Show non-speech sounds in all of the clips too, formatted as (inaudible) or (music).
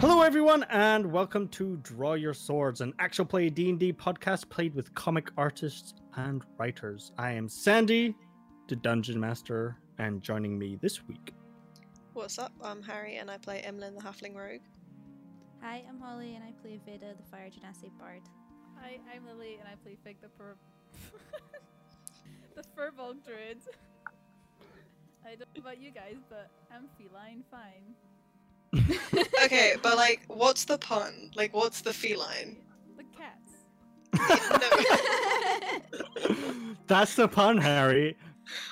Hello, everyone, and welcome to Draw Your Swords, an actual play D&D podcast played with comic artists and writers. I am Sandy, the Dungeon Master, and joining me this week. What's up? I'm Harry and I play Emlyn the Halfling Rogue. Hi, I'm Holly and I play Veda, the Fire Genasi Bard. Hi, I'm Lily and I play Fig the Fur. (laughs) the Furbolg Druid. (laughs) I don't know about you guys, but I'm feline fine. Okay, but like, what's the pun? Like, what's the feline? The cats. No. (laughs) That's the pun, Harry.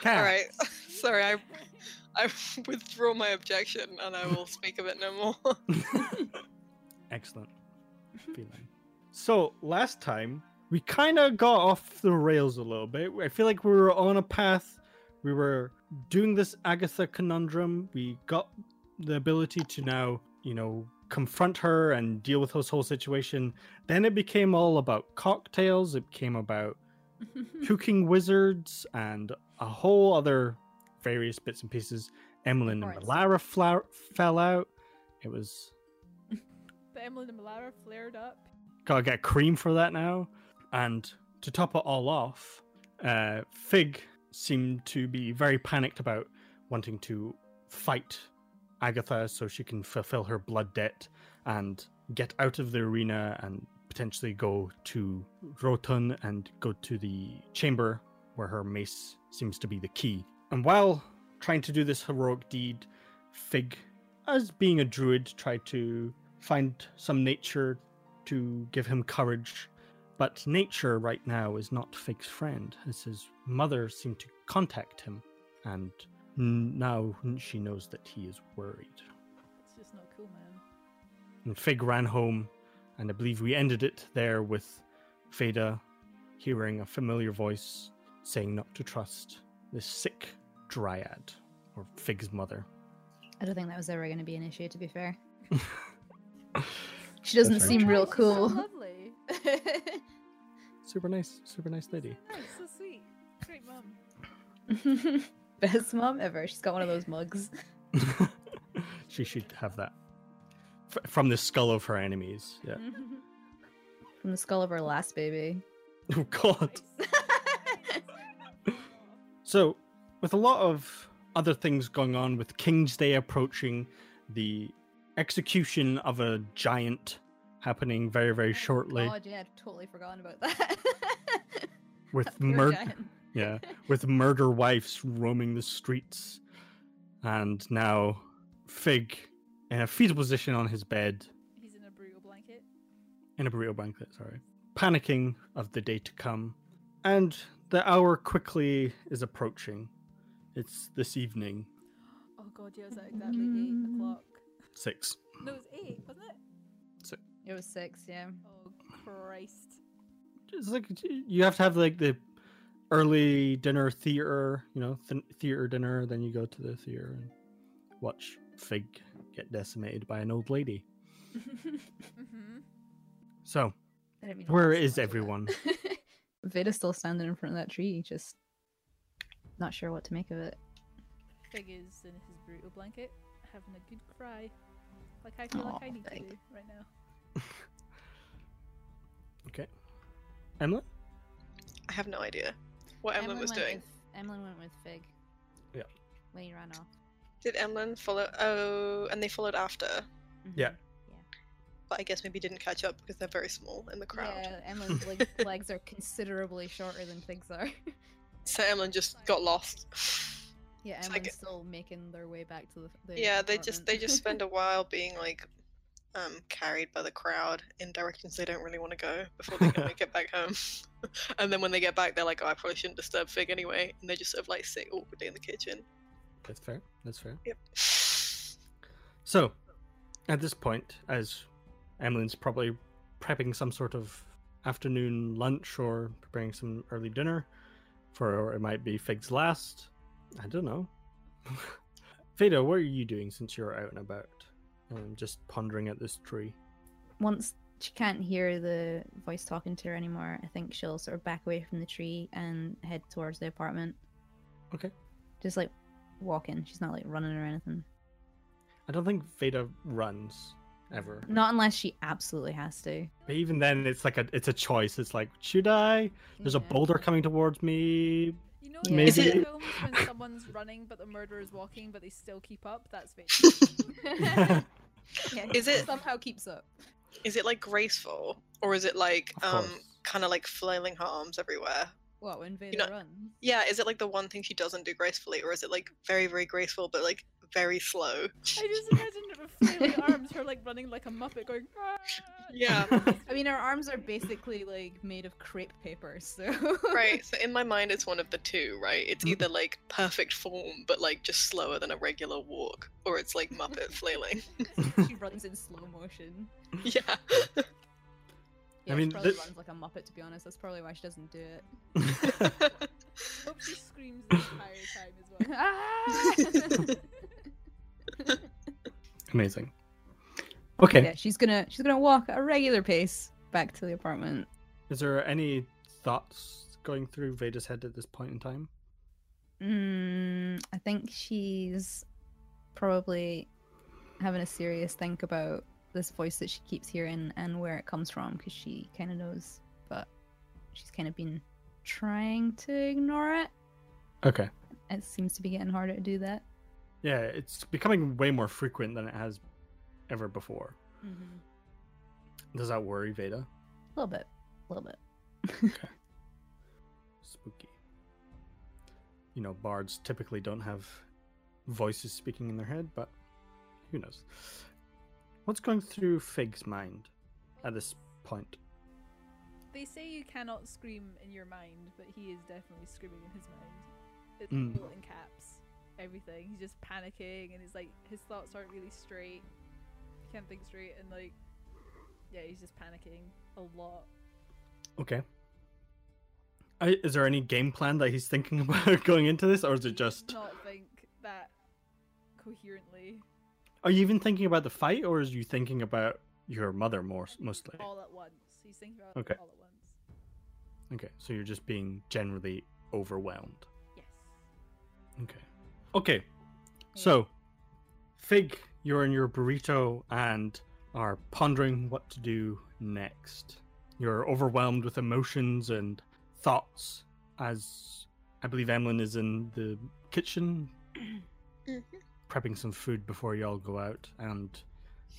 Cat. All right. (laughs) Sorry, I I (laughs) withdraw my objection and I will speak of it no more. Excellent. Feline. So, last time, we kind of got off the rails a little bit. I feel like we were on a path. We were doing this Agatha conundrum. We got the ability to now, you know, confront her and deal with this whole situation. Then it became all about cocktails. It became about (laughs) cooking wizards and a whole other various bits and pieces. Emlyn and. Malara fla- fell out. It was (laughs) The Emlyn and Malara flared up. gotta get cream for that now. And to top it all off, uh, Fig seemed to be very panicked about wanting to fight Agatha so she can fulfill her blood debt and get out of the arena and potentially go to Rotun and go to the chamber where her mace seems to be the key. And while trying to do this heroic deed, Fig, as being a druid, tried to find some nature to give him courage. But nature right now is not Fig's friend, as his mother seemed to contact him, and now she knows that he is worried. It's just not cool, man. And Fig ran home, and I believe we ended it there with Veda hearing a familiar voice saying not to trust this sick dryad, or Fig's mother. I don't think that was ever going to be an issue, to be fair. (laughs) She doesn't very seem true. real She's so cool. lovely. Super nice, super nice lady. Nice, so sweet. Great mum. (laughs) (laughs) Best mom ever. She's got one of those mugs. (laughs) she should have that. F- from the skull of her enemies. Yeah. Mm-hmm. From the skull of her last baby. (laughs) Oh god. So, with a lot of other things going on, with King's Day approaching, the execution of a giant happening very, very oh shortly, God, yeah, I've totally forgotten about that. with murder. Yeah, with murder wives roaming the streets, and now Fig in a fetal position on his bed, He's in a burrito blanket. in a burrito blanket, sorry, panicking of the day to come. And the hour quickly is approaching. It's this evening, Oh god, yeah, it was at exactly 8 mm. o'clock. six. No, it was 8, wasn't it? It was six, yeah. Oh, Christ. It's like you have to have like the early dinner theater, you know, th- theater dinner. Then you go to the theater and watch Fig get decimated by an old lady. Mm-hmm. So, where is didn't mean to where laugh so is much at that. everyone? (laughs) Veda's still standing in front of that tree, just not sure what to make of it. Fig is in his burrito blanket, having a good cry. Like I feel Aw, like I need Fig. to do right now. (laughs) Okay, Emlyn. I have no idea what Emlyn was doing. With, Emlyn went with Fig. Yeah. When he ran off. Did Emlyn follow? Oh, and they followed after. Yeah. Mhm. But I guess maybe didn't catch up because they're very small in the crowd. Yeah, Emlyn's (laughs) leg- legs are considerably shorter than Fig's are. (laughs) So Emlyn just got lost. yeah, It's Emlyn's like- still making their way back to the. the yeah, they just they just spend a (laughs) while being like um carried by the crowd in directions they don't really want to go before they can make it back home. (laughs) and then when they get back, they're like, "Oh, I probably shouldn't disturb Fig anyway," and they just sort of like sit awkwardly in the kitchen. That's fair. That's fair. Yep. So, at this point, as Emlyn's probably prepping some sort of afternoon lunch or preparing some early dinner, for or it might be Fig's last. I don't know. (laughs) Veda, what are you doing since you're out and about? Um, just pondering at this tree. Once she can't hear the voice talking to her anymore, I think she'll sort of back away from the tree and head towards the apartment. Okay. Just like walking. She's not like running or anything. I don't think Veda runs. ever. Not unless she absolutely has to. But even then, it's like a it's a choice. It's like, should I? There's a boulder coming towards me. You know, Yeah. in Maybe- those (laughs) films when someone's running but the murderer is walking, but they still keep up. That's (laughs) Veda. (laughs) Yeah, Is it- somehow keeps up? Is it like graceful, or is it like Of um kind of like flailing her arms everywhere? What when Veda know- runs? Yeah, is it like the one thing she doesn't do gracefully, or is it like very very graceful but like very slow? I just imagine her flailing (laughs) arms, her like running like a muppet, going. "Ah!" Yeah. I mean, her arms are basically like made of crepe paper, so right. So in my (laughs) mind, it's one of the two, right? It's Mhm. either like perfect form but like just slower than a regular walk, or it's like Muppet flailing. (laughs) she runs in slow motion. yeah. Yeah, mean, she probably this- runs like a muppet. To be honest, that's probably why she doesn't do it. Hope she screams the entire time as well. Amazing. Okay. yeah, she's gonna she's gonna walk at a regular pace back to the apartment. Is there any thoughts going through Veda's head at this point in time? Mm, I think she's probably having a serious think about this voice that she keeps hearing and where it comes from because she kind of knows, but she's kind of been trying to ignore it. Okay. It seems to be getting harder to do that. Yeah, it's becoming way more frequent than it has ever before. Mm-hmm. Does that worry Veda? A little bit, a little bit. okay. (laughs) Spooky. You know, bards typically don't have voices speaking in their head, but who knows? What's going through Fig's mind at this point? They say you cannot scream in your mind, but he is definitely screaming in his mind. It's Mm. all in caps. Everything. He's just panicking, and it's like his thoughts aren't really straight. He can't think straight, and like, yeah, he's just panicking a lot. Okay. I, is there any game plan that he's thinking (laughs) about going into this, or is it just? Not think that coherently Are you even thinking about the fight, or is you thinking about your mother more mostly? all at once. He's thinking about Okay. it all at once. Okay, so you're just being generally overwhelmed. Yes. Okay. Okay. So, Fig, you're in your burrito and are pondering what to do next. You're overwhelmed with emotions and thoughts as I believe Emlyn is in the kitchen (clears throat) Mhm. prepping some food before you all go out and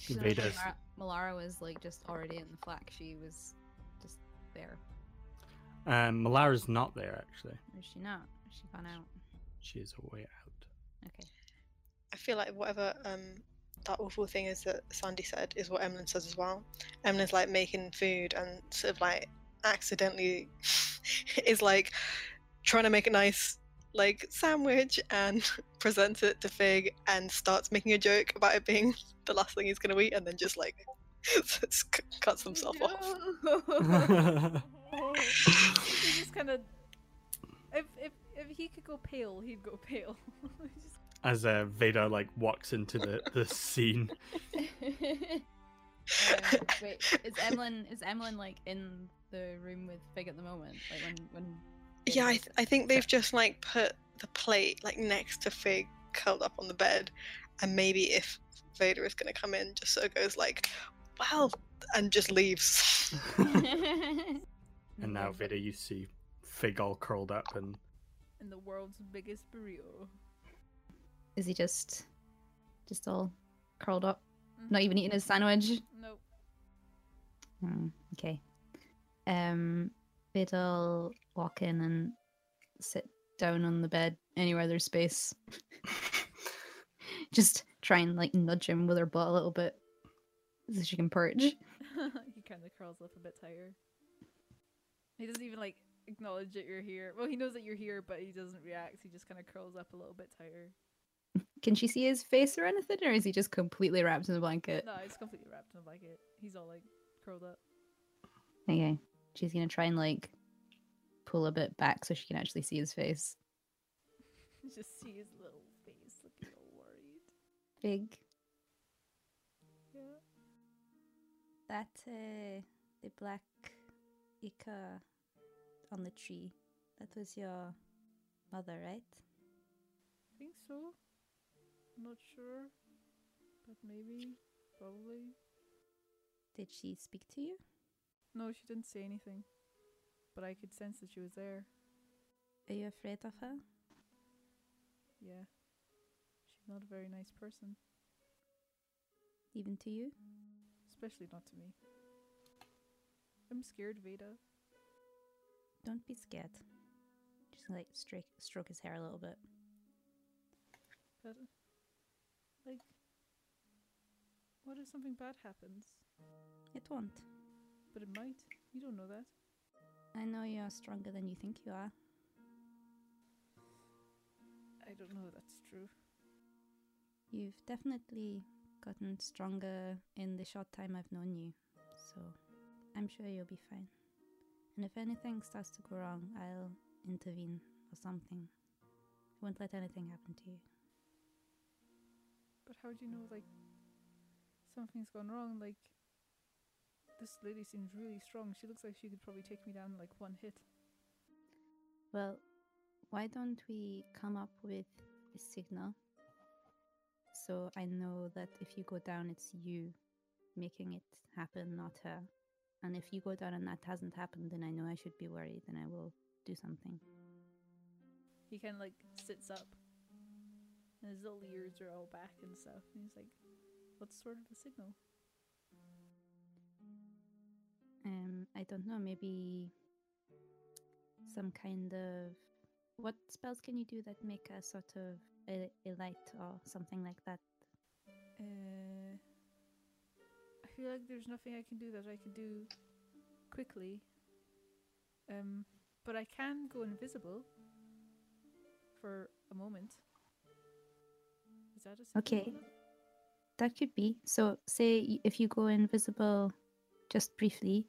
Veda's Malara, Malara was like just already in the flak. She was just there. um Malara's not there actually. Is she not? She gone out? She is away out. Okay. I feel like whatever um that awful thing is that Sandy said is what Emlyn says as well. Emlyn's like making food and sort of like accidentally (laughs) is like trying to make a nice like sandwich and (laughs) presents it to Fig and starts making a joke about it being (laughs) the last thing he's gonna eat and then just like cuts himself off. he just kind of. If, if if he could go pale, he'd go pale. (laughs) Just- As uh, Veda like walks into the, the scene. (laughs) Um, wait, (laughs) is Emlyn is Emlyn like in the room with Fig at the moment? Like when when. Fig Yeah, I, th- I think they've just like put the plate like next to Fig curled up on the bed, and maybe if Veda is gonna come in, just so it goes like, well, and just leaves. And now Veda, you see Fig all curled up and in the world's biggest burrito. Is he just just all curled up, Mhm. not even eating his sandwich? Nope. Hmm, okay. Um, Vidal walk in and sit down on the bed anywhere there's space. (laughs) Just try and like nudge him with her butt a little bit so she can perch. (laughs) he kind of curls up a bit tighter. He doesn't even like acknowledge that you're here. Well, he knows that you're here, but he doesn't react. He just kind of curls up a little bit tighter. Can she see his face or anything, or is he just completely wrapped in the blanket? No, he's completely wrapped in a blanket. He's all like curled up. Okay, she's gonna try and like pull a bit back so she can actually see his face. (laughs) Just see his little face looking all worried. Big. Yeah. That uh, the black Ica on the tree. That was your mother, right? I think so. I'm not sure, but maybe, probably. Did she speak to you? No, she didn't say anything. But I could sense that she was there. Are you afraid of her? Yeah. She's not a very nice person. Even to you? Especially not to me. I'm scared, Veda. Don't be scared. Just like stroke, stroke his hair a little bit. But, like, what if something bad happens? It won't. But it might. You don't know that. I know you are stronger than you think you are. I don't know if that's true. You've definitely gotten stronger in the short time I've known you, so I'm sure you'll be fine. And if anything starts to go wrong, I'll intervene or something. I won't let anything happen to you. But how do you know, like, something's gone wrong? Like, this lady seems really strong. She looks like she could probably take me down like one hit. Well, why don't we come up with a signal so I know that if you go down, it's you making it happen, not her. And if you go down and that hasn't happened, then I know I should be worried and I will do something. He kind of like sits up, and his little ears are all back and stuff. And he's like, "What's sort of the signal?" Um, I don't know, maybe some kind of what spells can you do that make a sort of a, a light or something like that? Uh, feel like there's nothing I can do that I can do quickly. Um, but I can go invisible for a moment. Is that a? Okay. That could be. So, say if you go invisible just briefly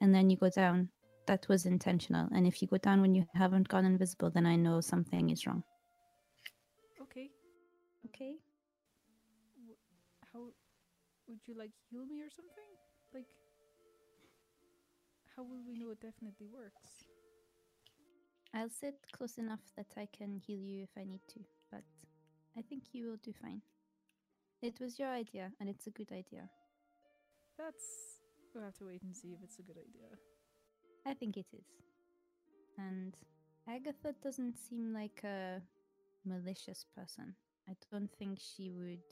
and then you go down, that was intentional. And if you go down when you haven't gone invisible, then I know something is wrong. Okay. Okay. How would you like heal me or something? Like, how will we know it definitely works? I'll sit close enough that I can heal you if I need to, but I think you will do fine. It was your idea, and it's a good idea. That's. We'll have to wait and see if it's a good idea. I think it is. And Agatha doesn't seem like a malicious person. I don't think she would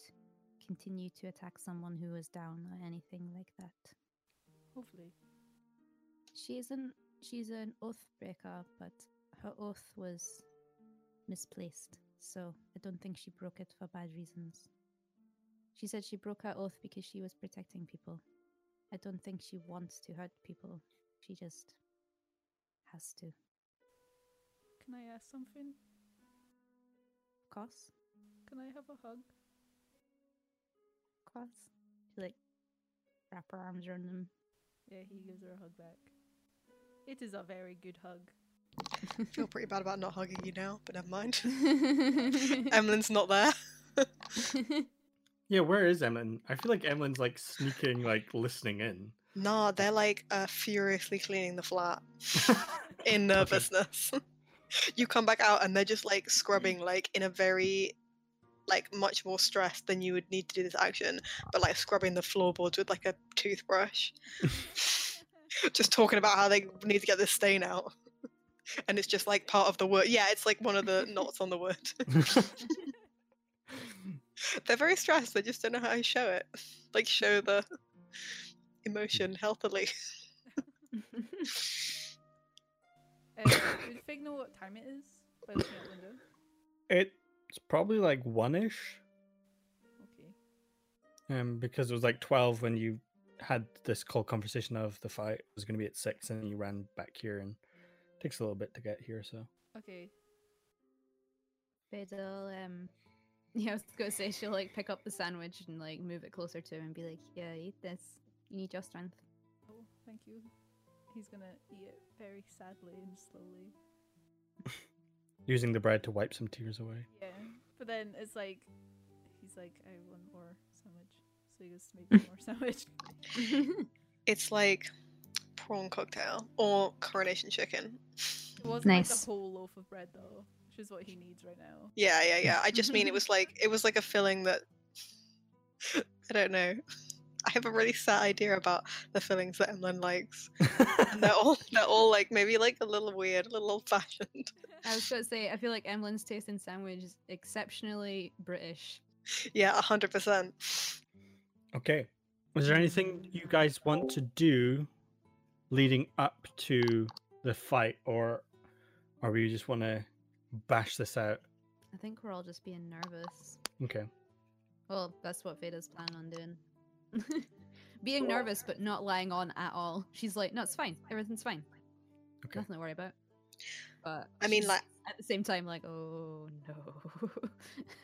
continue to attack someone who was down or anything like that. Hopefully. She isn't she's an oath breaker, but her oath was misplaced, so I don't think she broke it for bad reasons. She said she broke her oath because she was protecting people. I don't think she wants to hurt people. She just has to. Can I ask something? Of course. Can I have a hug? Of course. She like wrap her arms around him. Yeah, he gives her a hug back. It is a very good hug. I feel pretty bad about not hugging you now, but never mind. (laughs) Emlyn's not there. (laughs) Yeah, where is Emlyn? I feel like Emlyn's like sneaking, like listening in. Nah, they're like uh, furiously cleaning the flat (laughs) in nervousness. you come back out and they're just like scrubbing, like in a very, like much more stressed than you would need to do this action, but like scrubbing the floorboards with like a toothbrush. (laughs) just talking about how they need to get this stain out. (laughs) And it's just like part of the wood. Yeah, it's like one of the knots on the wood. (laughs) They're very stressed. They just don't know how to show it. Like show the emotion healthily. Uh, did Fig know what time it is by looking out the window? It's probably like one ish, Okay. um, because it was like twelve when you had this cold conversation of the fight was going to be at six, and you ran back here, and it takes a little bit to get here. So Okay. Fatal, um, (laughs) yeah, I was gonna say she'll like pick up the sandwich and like move it closer to him and be like, "Yeah, eat this. You need your strength." Oh, thank you. He's gonna eat it very sadly and slowly. (laughs) using the bread to wipe some tears away. Yeah. But then it's like, he's like, I want more sandwich. So he goes to make me (laughs) more sandwich. (laughs) It's like prawn cocktail or coronation chicken. It wasn't like Nice. the whole loaf of bread though, which is what he needs right now. Yeah, yeah, yeah. I just mean it (laughs) was like it was like a filling that I don't know. I have a really sad idea about the fillings that Emlyn likes. And they're (laughs) all they're all like maybe like a little weird, a little old fashioned. I was going to say, I feel like Emlyn's taste in sandwich is exceptionally British. Yeah, hundred percent. okay. Is there anything you guys want to do leading up to the fight, or or we just want to bash this out? I think we're all just being nervous. Okay. Well, that's what Veda's planning on doing. (laughs) being nervous but not lying on at all. She's like, no, it's fine. Everything's fine. Okay. Nothing to worry about. But I mean, like- at the same time, like, oh no.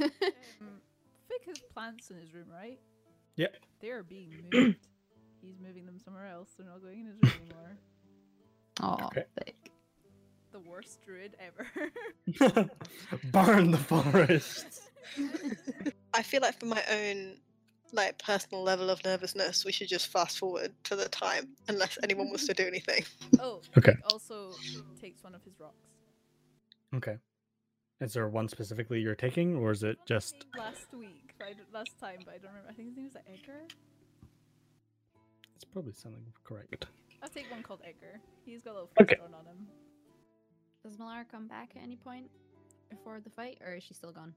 Um, Fig has plants in his room, right? Yep. They are being moved. (clears throat) He's moving them somewhere else. They're not going in his room anymore. oh, Okay. thick. The worst druid ever. (laughs) Burn the forest. (laughs) I feel like for my own like personal level of nervousness, we should just fast forward to the time, unless anyone wants to do anything. oh, Okay. Fig also takes one of his rocks. Okay. Is there one specifically you're taking, or is it just? last week? But last time, but I don't remember. I think his name was like Edgar. It's probably something correct. I'll take one called Edgar. He's got a little Okay. okay. on him. Does Malara come back at any point before the fight, or is she still gone?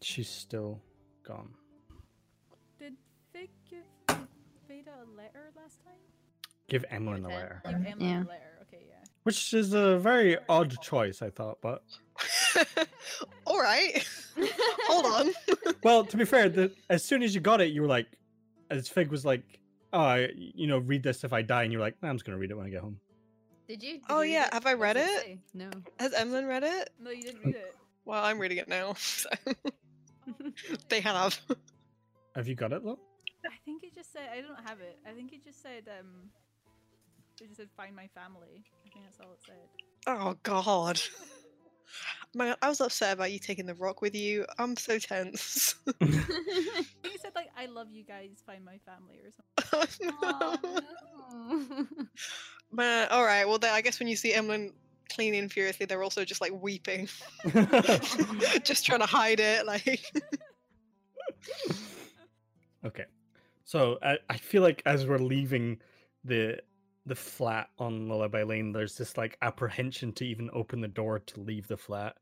She's still gone. Did Fig give Veda a letter last time? Give Emlyn a letter, Give Emma Yeah. a letter. Okay, yeah. which is a very odd choice, I thought. But (laughs) All right, (laughs) hold on. (laughs) well, to be fair, the, as soon as you got it, you were like, as Fig was like, "Oh, I, you know, read this if I die," and you're like, nah, "I'm just gonna read it when I get home." Did you? Did Oh, you read yeah, it? have I read it? say? No. Has Emlyn read it? No, you didn't read it. Well, I'm reading it now. So they have. Have you got it though? I think it just said I don't have it. I think it just said um. It just said find my family. I think that's all it said. Oh God. Man, I was upset about you taking the rock with you. I'm so tense. (laughs) I said like I love you guys. Find my family or something. Aw, no. Man, all right. Well, then I guess when you see Emlyn cleaning furiously, they're also just like weeping, (laughs) (laughs) just trying to hide it. Like, okay, so I, I feel like as we're leaving the the flat on Lullaby Lane, there's this like apprehension to even open the door to leave the flat.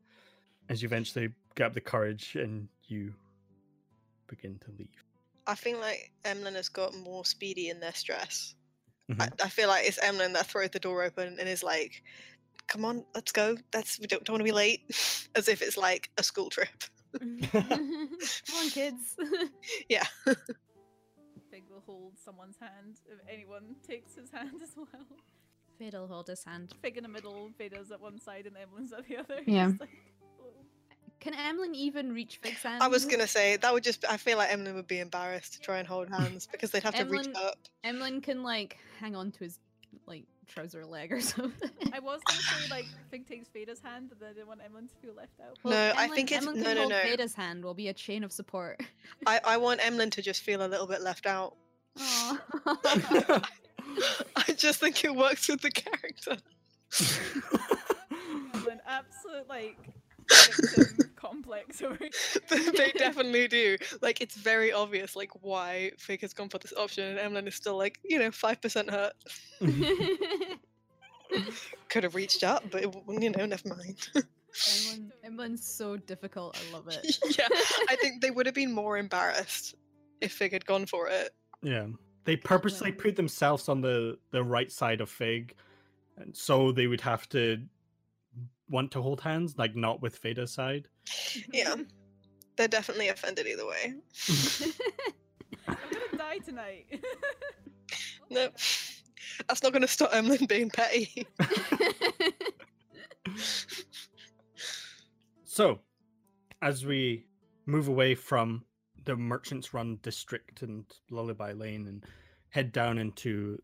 As you eventually grab the courage and you begin to leave. I think like Emlyn has got more speedy in their stress. I, Mhm. I feel like it's Emlyn that throws the door open and is like, "Come on, let's go. That's we don't, don't want to be late," (laughs) as if it's like a school trip. (laughs) (laughs) Come on, kids. (laughs) Yeah. Fig will hold someone's hand if anyone takes his hand as well. Fig will hold his hand. Fig in the middle, Veda's at one side, and Emlyn's at the other. Yeah. Like, oh. Can Emlyn even reach Fig's hand? I was gonna say that would just. I feel like Emlyn would be embarrassed to try and hold hands because they'd have to reach up. Emlyn can like hang on to his like trouser leg or (laughs) something. I was gonna say like Fig takes Veda's hand, but I didn't want Emlyn to feel left out. No, I think it's- Emlyn no, can no, hold no. Veda's hand will be a chain of support. (laughs) I, I want Emlyn to just feel a little bit left out. (laughs) I just think it works with the character. Emlyn, absolute like victim (laughs) complex (laughs) over they definitely do. Like it's very obvious, like why Fig has gone for this option, and Emlyn is still like, you know, five percent hurt. (laughs) Could have reached up, but it, you know, never mind. Emlyn, Emlyn's so difficult. I love it. yeah, I think they would have been more embarrassed if Fig had gone for it. Yeah. They purposely put themselves on the the right side of Fig, and so they would have to want to hold hands, like not with Veda's side. Yeah, mm-hmm. they're definitely offended either way. I'm gonna die tonight. (laughs) No, that's not going to stop Emlyn being petty. (laughs) So, as we move away from the Merchants Run district and Lullaby Lane and head down into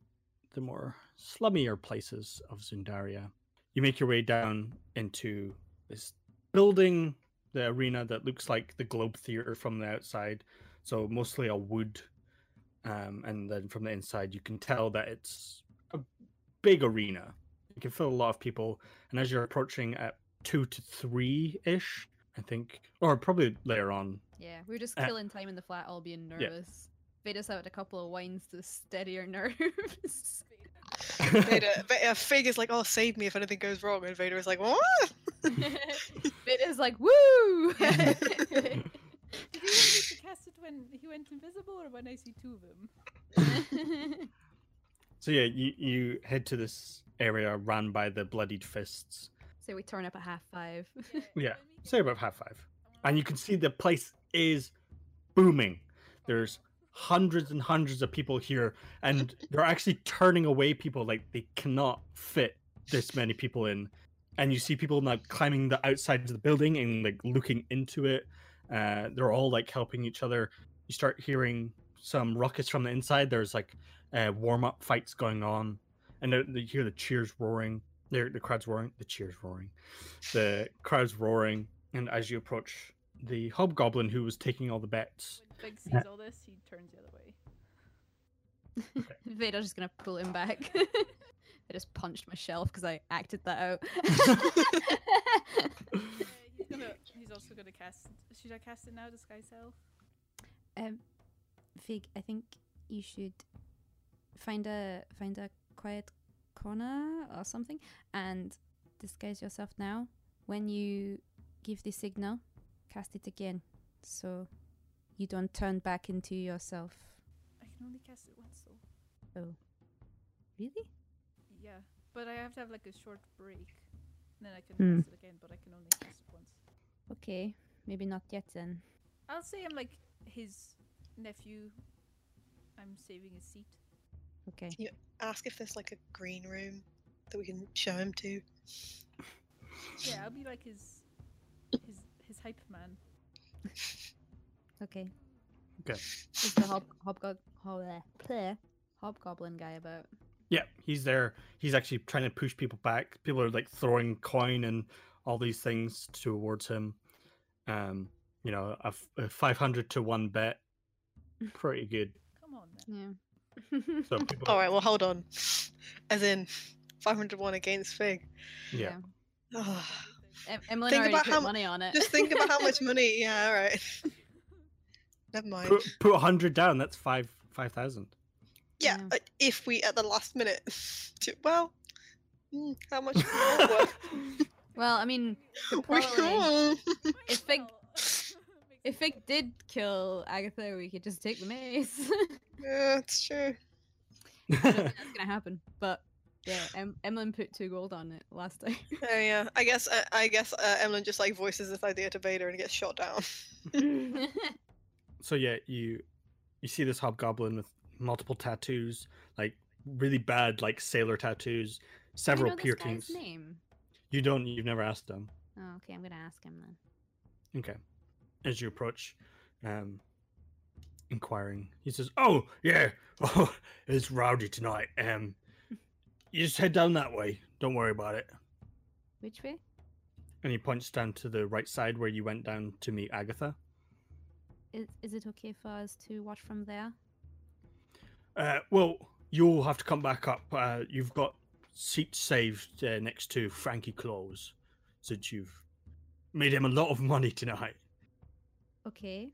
the more slummier places of Zundaria, you make your way down into this building, the arena that looks like the Globe Theatre from the outside. So, mostly a wood. Um, and then from the inside, you can tell that it's a big arena. You can feel a lot of people. And as you're approaching at two to three ish, I think, or probably later on. yeah, we were just Uh, killing time in the flat, all being yeah. nervous. Veda's had a couple of wines to steady her (laughs) nerves. Veda, (laughs) Va- uh, Fig is like, "Oh, save me if anything goes wrong," and Veda is like, "What?" (laughs) Veda's like, woo! (laughs) Did you want me to cast it when he went invisible or when I see two of them? So yeah, you you head to this area run by the bloodied fists. so we turn up at half five. Yeah, say about half five, and you can see the place is booming. There's hundreds and hundreds of people here, and they're actually turning away people like they cannot fit this many people in. And you see people like climbing the outside of the building and like looking into it. Uh, they're all like helping each other. You start hearing some ruckus from the inside. There's like uh, warm up fights going on, and you hear the cheers roaring. The, the crowd's roaring. The cheers roaring. The crowd's roaring, and as you approach the hobgoblin who was taking all the bets, Fig sees all this, he turns the other way. (laughs) Veda's just gonna pull him back. (laughs) I just punched my shelf because I acted that out. (laughs) Uh, he's gonna. He's also gonna cast. Should I cast it now? Disguise self. Um, Fig, I think you should find a find a quiet corner or something and disguise yourself now. When you give the signal, cast it again, so you don't turn back into yourself. I can only cast it once though. Oh, really? Yeah, but I have to have like a short break. Then I can Hmm. cast it again, but I can only cast it once. Okay, maybe not yet then. I'll say I'm like his nephew. I'm saving his seat. Okay. Ask if there's like a green room that we can show him to. Yeah, I'll be like his his his hype man. (laughs) Okay. Okay. Is the hob hobgob hob, bleh, hobgoblin guy about? yeah, he's there. He's actually trying to push people back. People are like throwing coin and all these things towards him. Um, you know, a, f- a five hundred to one bet, (laughs) pretty good. Come on, man. Yeah. So (laughs) people, All right, well, hold on. As in, 501 against Fig. yeah. Oh, Em- Emlyn Think already about put how- money on it. just think about how much (laughs) money. Yeah, all right. Never mind. Put put a hundred down. That's five five thousand. Yeah, Yeah. uh, if we at the last minute. (laughs) to- well, mm, how much more (laughs) well, I mean, (laughs) We- probably, if Fig if Fig did kill Agatha, we could just take the mace. yeah, it's true. I don't think that's gonna happen. But yeah, em- Emlyn put two gold on it last time. Oh yeah, I guess uh, I guess uh, Emlyn just like voices this idea to Veda and gets shot down. So yeah, you you see this hobgoblin with multiple tattoos, like really bad, like sailor tattoos, several know this guy's piercings. name? You don't. You've never asked them. Oh, okay. I'm gonna ask him then. Okay. As you approach, um, inquiring, he says, "Oh yeah, (laughs) oh it's rowdy tonight. Um, (laughs) you just head down that way. Don't worry about it." Which way? And he points down to the right side where you went down to meet Agatha. Is is it okay for us to watch from there? Uh, well, you'll have to come back up. Uh, you've got seats saved uh, next to Frankie Claus, since you've made him a lot of money tonight. Okay.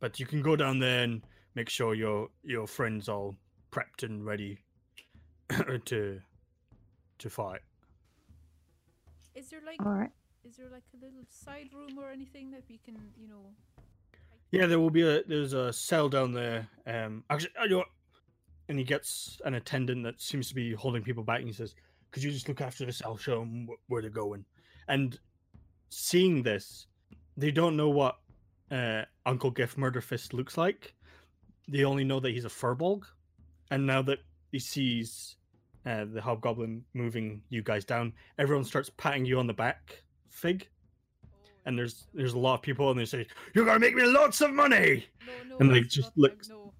But you can go down there and make sure your your friends all prepped and ready (coughs) to to fight. Is there like All right. is there like a little side room or anything that we can you know? Yeah, there will be a there's a cell down there. Um, actually, uh, you know and he gets an attendant that seems to be holding people back, and he says, "Could you just look after this? I'll show them wh- where they're going." And seeing this, they don't know what uh, Uncle Gift Murderfist looks like. They only know that he's a furbolg, and now that he sees uh, the hobgoblin moving you guys down, everyone starts patting you on the back, Fig. And there's there's a lot of people, and they say, "You're gonna make me lots of money." No, no. And, like, that's just not like- No.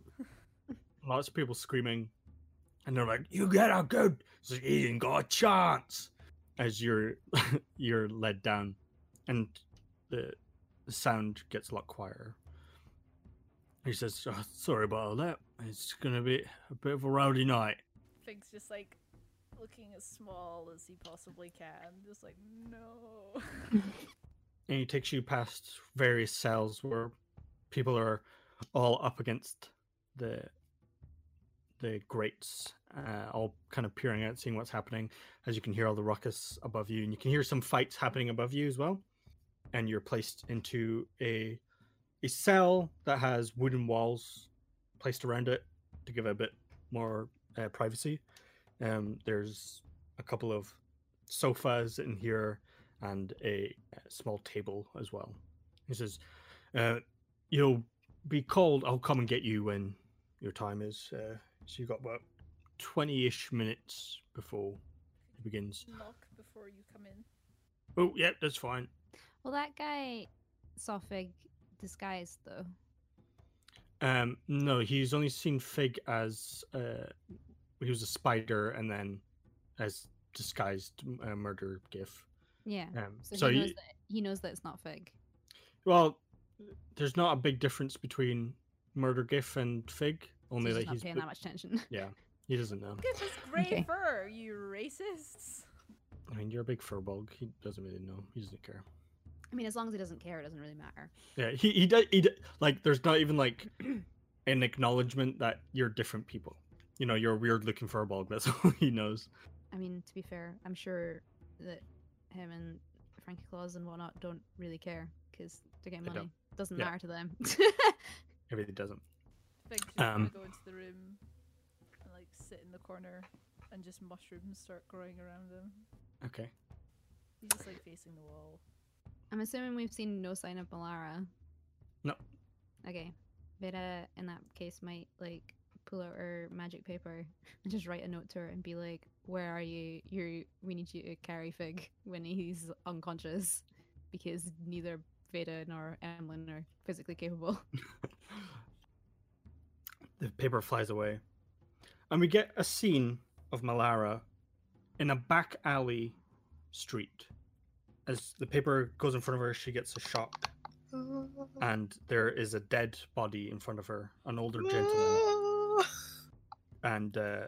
(laughs) lots of people screaming, and they're like, "You get a good, so he ain't got a chance." As you're (laughs) you're led down, and the the sound gets a lot quieter. He says, oh, "Sorry about all that. It's gonna be a bit of a rowdy night." Fig's just like looking as small as he possibly can. Just like, no. (laughs) And he takes you past various cells where people are all up against the the grates, uh, all kind of peering out, seeing what's happening. As you can hear all the ruckus above you, and you can hear some fights happening above you as well. And you're placed into a a cell that has wooden walls placed around it to give it a bit more uh, privacy. Um, there's a couple of sofas in here and a, uh small table as well. He says, uh, "You'll be called. I'll come and get you when your time is. Uh, so you've got about twenty-ish minutes before it begins. Knock before you come in. Oh, yeah, that's fine. Well, that guy saw Fig disguised though. Um, no, he's only seen Fig as uh, he was a spider, and then as disguised uh, murder gif. Yeah. Um, So, so he you- knows that he knows that it's not Fig. Well, there's not a big difference between Murder GIF and Fig, So only he's that just not he's paying b- that much attention. (laughs) yeah, he doesn't know. Look at his grey Okay. fur, you racists. I mean, you're a big furbolg. He doesn't really know. He doesn't care. I mean, as long as he doesn't care, it doesn't really matter. Yeah, he he does. He, d- like, there's not even like an acknowledgement that you're different people. You know, you're a weird looking furbolg. That's (laughs) all he knows. I mean, to be fair, I'm sure that him and Frankie Claus and whatnot don't really care because they're getting They don't. money. Doesn't Yeah. matter to them. (laughs) It really doesn't. Fig just Um, gonna go into the room and like sit in the corner and just mushrooms start growing around him. Okay. He's just like facing the wall. I'm assuming we've seen no sign of Malara. No. Okay. Veda, in that case, might like pull out her magic paper and just write a note to her and be like, "Where are you? You, we need you to carry Fig when he's unconscious, because neither Veda nor Emlyn are physically capable." (laughs) the paper flies away. And we get a scene of Malara in a back alley street. As the paper goes in front of her, she gets a shock, oh. and there is a dead body in front of her, an older gentleman, and uh,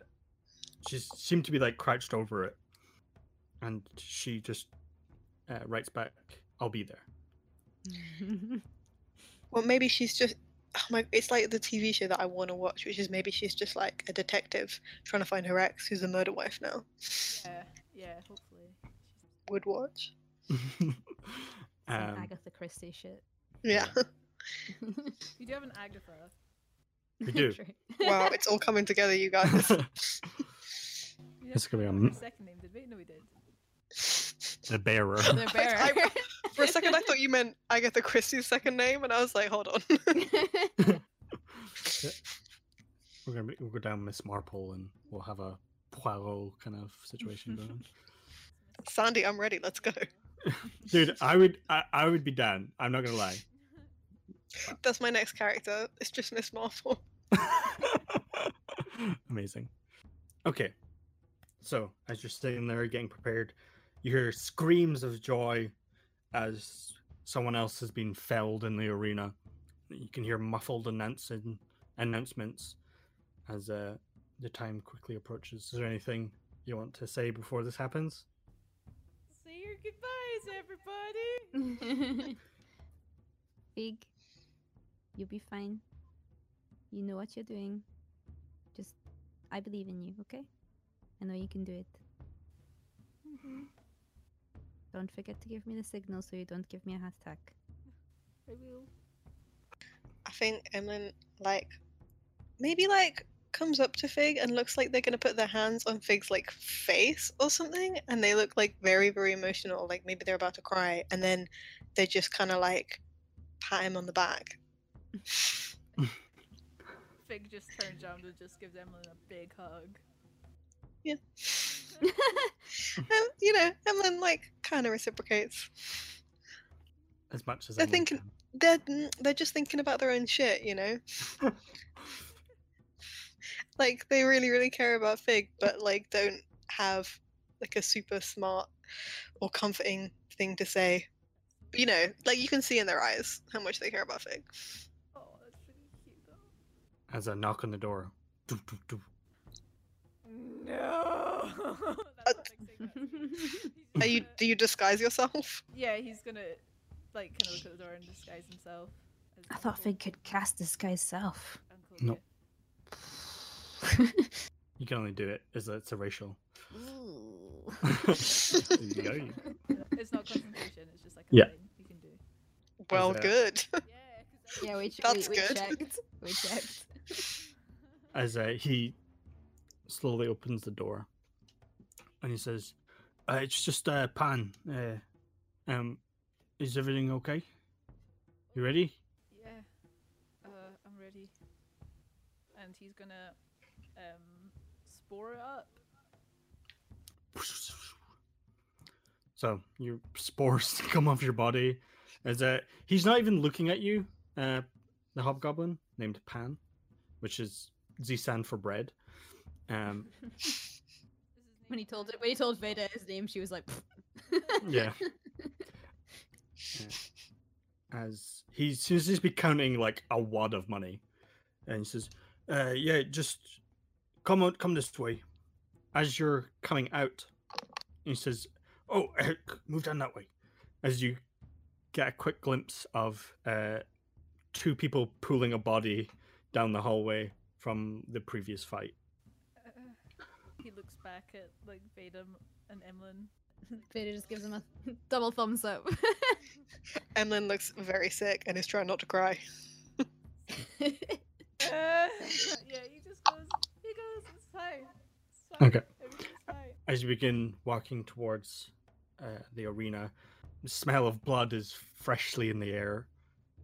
she seemed to be like crouched over it. And she just uh, writes back, "I'll be there." (laughs) Well, maybe she's just. Oh my! It's like the TV show that I want to watch, which is maybe she's just like a detective trying to find her ex, who's a murder wife now. Yeah, yeah, hopefully. Would watch. (laughs) Um, Agatha Christie shit. Yeah. (laughs) you do have an Agatha. We (laughs) do. Wow, it's all coming together, you guys. We It's have gonna be a her m- second name, did we? No, we did. the bearer. (laughs) the bear. I- For a second, I thought you meant Agatha Christie's second name, and I was like, hold on. (laughs) We're gonna be, we'll go down Miss Marple and we'll have a Poirot kind of situation going. on. Sandy, I'm ready. Let's go. Dude, I would I, I would be down. I'm not gonna lie. (laughs) That's my next character. It's just Miss Marple. (laughs) Amazing. Okay. So as you're sitting there getting prepared, you hear screams of joy as someone else has been felled in the arena. You can hear muffled announcing announcements as uh, the time quickly approaches. Is there anything you want to say before this happens? Say your goodbyes, everybody. (laughs) Fig, you'll be fine. You know what you're doing. Just, I believe in you, okay? I know you can do it. Mm-hmm. Don't forget to give me the signal so you don't give me a heart attack. I will. I think Emlyn, like, maybe, like, comes up to Fig and looks like they're gonna put their hands on Fig's, like, face or something, and they look, like, very, very emotional, like maybe they're about to cry, and then they just kind of, like, pat him on the back. Fig just turns around and just gives Emlyn a big hug. And, you know, Emlyn, like, kind of reciprocates. As much as They're anyone thinking- They're, mm, they're just thinking about their own shit, you know? (laughs) like they really really care about fig but like don't have like a super smart or comforting thing to say you know like you can see in their eyes how much they care about fig as a knock on the door. Doo, doo, doo. No. That's not like saying that. He's are (laughs) uh, you do you disguise yourself Yeah, he's gonna like kind of look at the door and disguise himself. as I thought Uncle- Fig could cast disguise self. No. Ian. (laughs) You can only do it as it's a racial. Ooh. (laughs) Yay. It's not concentration. It's just like a Yeah. thing you can do. Well, good. Yeah. 'cause yeah, we, ch- That's we, we good. checked. We checked. (laughs) As uh, he slowly opens the door, and he says, uh, "It's just uh, Pan. Uh, um, is everything okay? You ready?" Yeah. Uh, I'm ready. And he's gonna um spore it up. (laughs) So your spores (laughs) come off your body. As uh, he's not even looking at you, uh, the hobgoblin named Pan, which is Zisan for bread. Um, (laughs) (laughs) When he told it, when he told Veda his name, she was like, (laughs) Yeah. as he seems to be counting like a wad of money, and he says, uh, "Yeah, just come on, come this way." As you're coming out, he says, "Oh, uh, move down that way." As you get a quick glimpse of uh, two people pulling a body down the hallway from the previous fight. Uh, (sighs) he looks back at like Vadum and Emlyn. (laughs) Veda just gives him a (laughs) double thumbs up. (laughs) Emlyn looks very sick and is trying not to cry. Uh, yeah, he just goes. He goes. It's fine. It's fine. Okay. Fine. as you begin walking towards uh, the arena, the smell of blood is freshly in the air,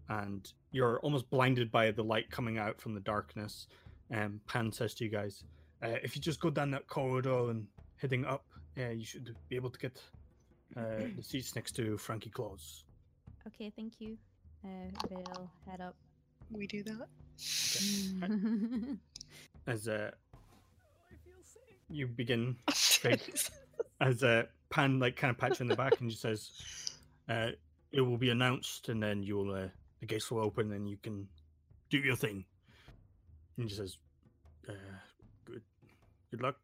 and you're almost blinded by the light coming out from the darkness. And Pan says to you guys, uh, "If you just go down that corridor and heading up, uh, you should be able to get uh, the seats next to Frankie Claus." okay, thank you. Uh, Vale, head up. We do that. As uh, I feel sick. you begin (laughs) as uh, Pan like kind of pats you in the back and just says, uh, "It will be announced, and then you'll uh, the gates will open, and you can do your thing." And he says, uh, "Good, good luck."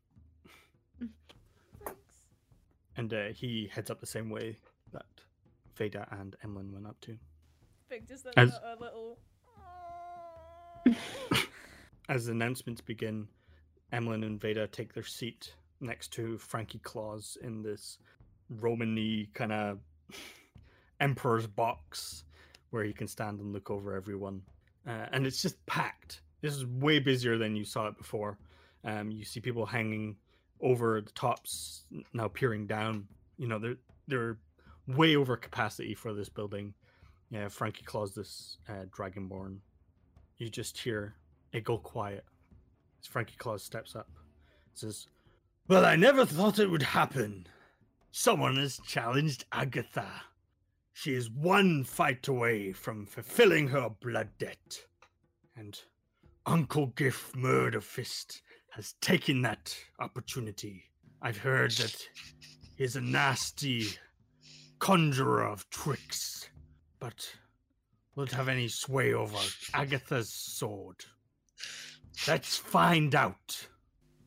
Thanks. And uh, he heads up the same way that Veda and Emlyn went up to. Big, just a, As- a, a little. (laughs) As announcements begin, Emlyn and Veda take their seat next to Frankie Claus in this Romany kind of (laughs) emperor's box where he can stand and look over everyone. Uh, and it's just packed. This is way busier than you saw it before. Um, you see people hanging over the tops, now peering down. You know, they're they're way over capacity for this building. Yeah, Frankie Claus, this uh, Dragonborn. You just hear it go quiet as Frankie Claus steps up. Says, Well, I never thought it would happen. Someone has challenged Agatha. She is one fight away from fulfilling her blood debt. And Uncle Giff Murderfist has taken that opportunity. I've heard that he's a nasty conjurer of tricks, but won't have any sway over Agatha's sword. Let's find out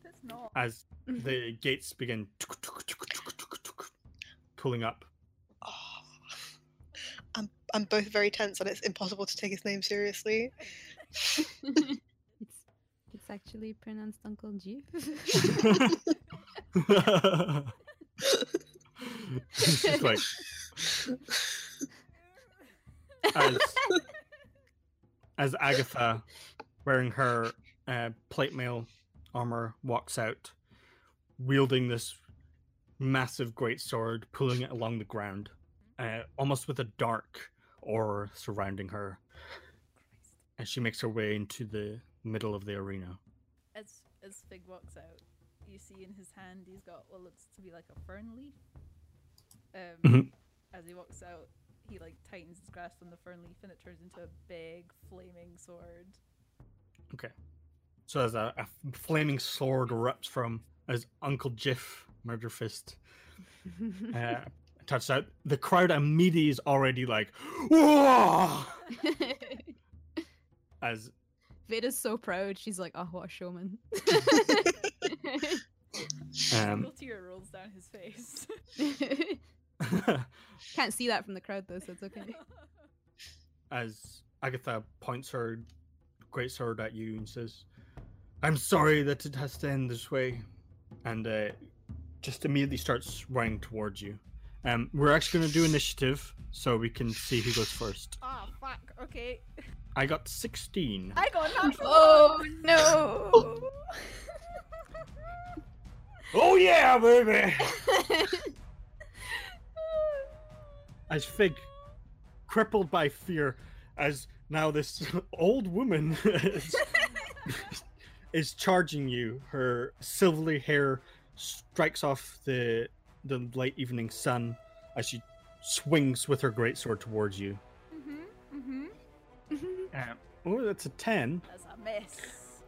That's not. as (laughs) the gates begin pulling up. I'm I'm both very tense and it's impossible to take his name seriously. it's it's actually pronounced Uncle Jeep. it's just like as, as Agatha, wearing her uh, plate mail armor, walks out, wielding this massive great sword, pulling it along the ground, uh, almost with a dark aura surrounding her, as she makes her way into the middle of the arena. As as Fig walks out, you see in his hand he's got what looks to be like a fern leaf. Um, Mhm. As he walks out, he like tightens his grasp on the fern leaf, and it turns into a big flaming sword. Okay. So as a, a flaming sword erupts from as Uncle Jiff Murderfist (laughs) uh, touches out, the crowd immediately is already like, Whoa! (laughs) as Veda's so proud. She's like, oh, what a showman. (laughs) (laughs) Um, rolls down his face. Can't see that from the crowd though, so it's okay. as Agatha points her great sword at you and says, I'm sorry that it has to end this way. And uh, just immediately starts running towards you. Um, we're actually going to do initiative so we can see who goes first. Ah, fuck. Okay. I got 16. I got an natural Oh no! (laughs) Oh, yeah, baby! (laughs) as Fig, crippled by fear, as now this old woman is, (laughs) is charging you. Her silvery hair strikes off the the late evening sun as she swings with her greatsword towards you. Mm-hmm. Mm-hmm. Um, (laughs) oh, that's a ten. That's a miss.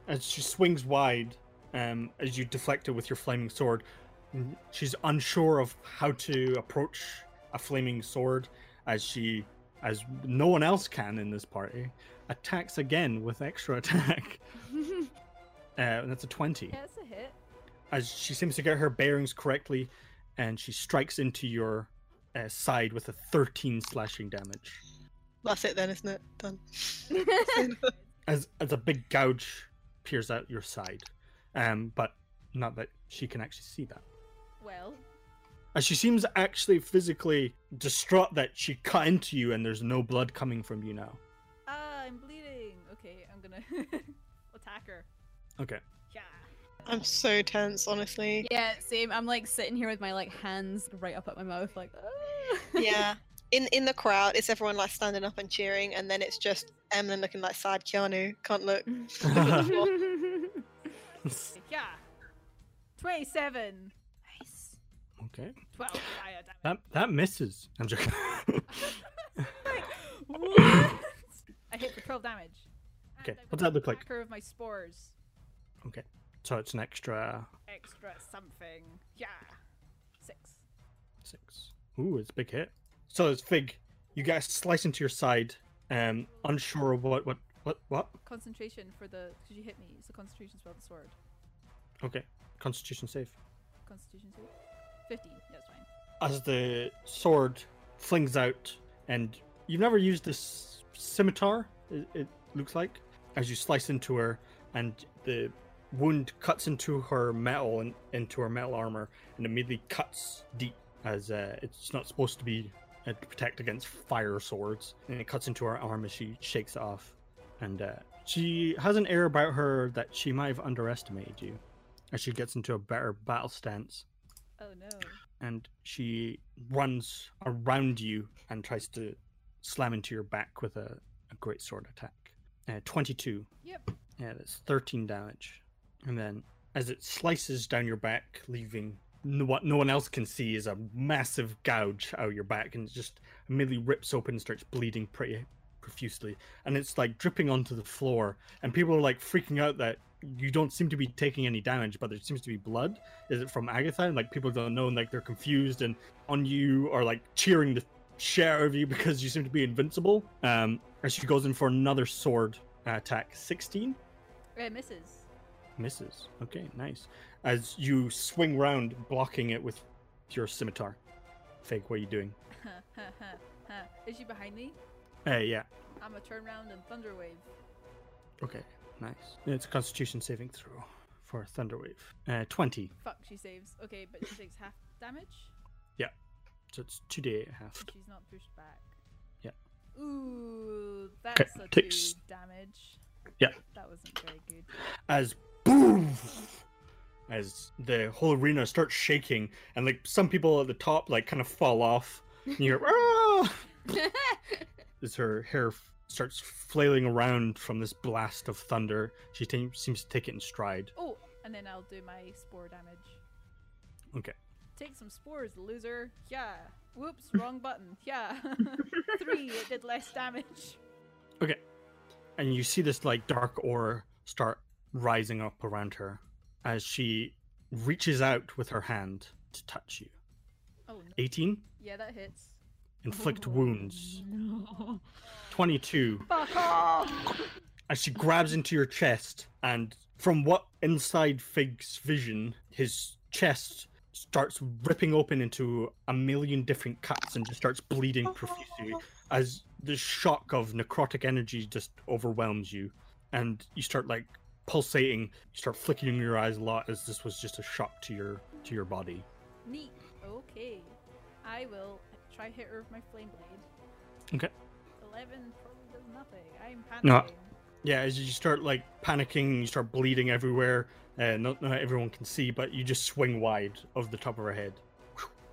As she swings wide, um, as you deflect it with your flaming sword, she's unsure of how to approach a flaming sword, as she, as no one else can in this party, attacks again with extra attack. (laughs) Uh, and that's a twenty. Yeah, it's a hit. As she seems to get her bearings correctly, and she strikes into your uh, side with a thirteen slashing damage. That's it then, isn't it? Done. (laughs) as as a big gouge peers out your side, um, but not that she can actually see that. Well, As she seems actually physically distraught that she cut into you and there's no blood coming from you now. ah, I'm bleeding. Okay, I'm gonna (laughs) attack her. Okay. Yeah. I'm so tense, honestly. yeah, same. I'm like sitting here with my like hands right up at my mouth, like. "Ah." (laughs) Yeah. In in the crowd, it's everyone like standing up and cheering, and then it's just Emlyn looking like sad Keanu. Can't look. (laughs) (laughs) Yeah. Twenty-seven. nice. okay. Twelve fire damage. That that misses. I'm joking. What? I hit for twelve damage. And Okay, I've what's got that look like? Attacker of my spores. So it's an extra Extra something. Yeah. Six. six. Ooh, it's a big hit. So it's Fig. You guys slice into your side, um, unsure of what what what what. Concentration for the because you hit me. It's a concentration spell. The sword. Okay. Constitution save. Constitution save. Fifteen. Yeah, that's fine. as the sword flings out, and you've never used this scimitar, it, it looks like, as you slice into her, and the wound cuts into her metal and into her metal armor, and immediately cuts deep, as uh, it's not supposed to be uh, to protect against fire swords, and it cuts into her arm as she shakes it off, and uh, she has an air about her that she might have underestimated you, as she gets into a better battle stance Oh no. and she runs around you and tries to slam into your back with a, a great sword attack. Uh, 22. Yep. Yeah, that's 13 damage. And then as it slices down your back, leaving what no one else can see is a massive gouge out your back, and it just immediately rips open and starts bleeding pretty profusely. And it's like dripping onto the floor, and people are like freaking out that you don't seem to be taking any damage, but there seems to be blood. Is it from Agatha? And like people don't know, and like they're confused and on you are like cheering the out of you because you seem to be invincible. Um, and she goes in for another sword attack. 16 It misses. Misses. Okay, nice. As you swing round, blocking it with your scimitar. Fake, what are you doing? (laughs) Is she behind me? Hey, yeah. I'm gonna turn around and thunder wave. Okay, nice. It's a Constitution saving throw for Thunderwave. Uh, 20. Fuck, she saves. Okay, but she takes half damage. Yeah, so it's 2d8 half. and She's not pushed back. Yeah. Ooh, that's a takes- two damage. Yeah. That wasn't very good. as as the whole arena starts shaking and like some people at the top like kind of fall off and you hear (laughs) "Ah!" (laughs) as her hair f- starts flailing around from this blast of thunder she t- seems to take it in stride Oh, and then I'll do my spore damage. Okay. Take some spores, loser. Yeah. Whoops, wrong button. Yeah. (laughs) Three, it did less damage. Okay. And you see this like dark aura start rising up around her as she reaches out with her hand to touch you Oh, no. 18 Yeah, that hits. inflict oh. wounds No. 22 Fuck off! as she grabs into your chest and from what inside fig's vision his chest starts ripping open into a million different cuts and just starts bleeding profusely as the shock of necrotic energy just overwhelms you and you start like pulsating. You start flicking your eyes a lot as this was just a shock to your to your body. Neat. Okay. I will try hit her with my flame blade. Okay. Eleven probably does nothing. I'm panicking. No. Yeah, as you start like panicking, you start bleeding everywhere. Uh, not, not everyone can see, but you just swing wide of the top of her head.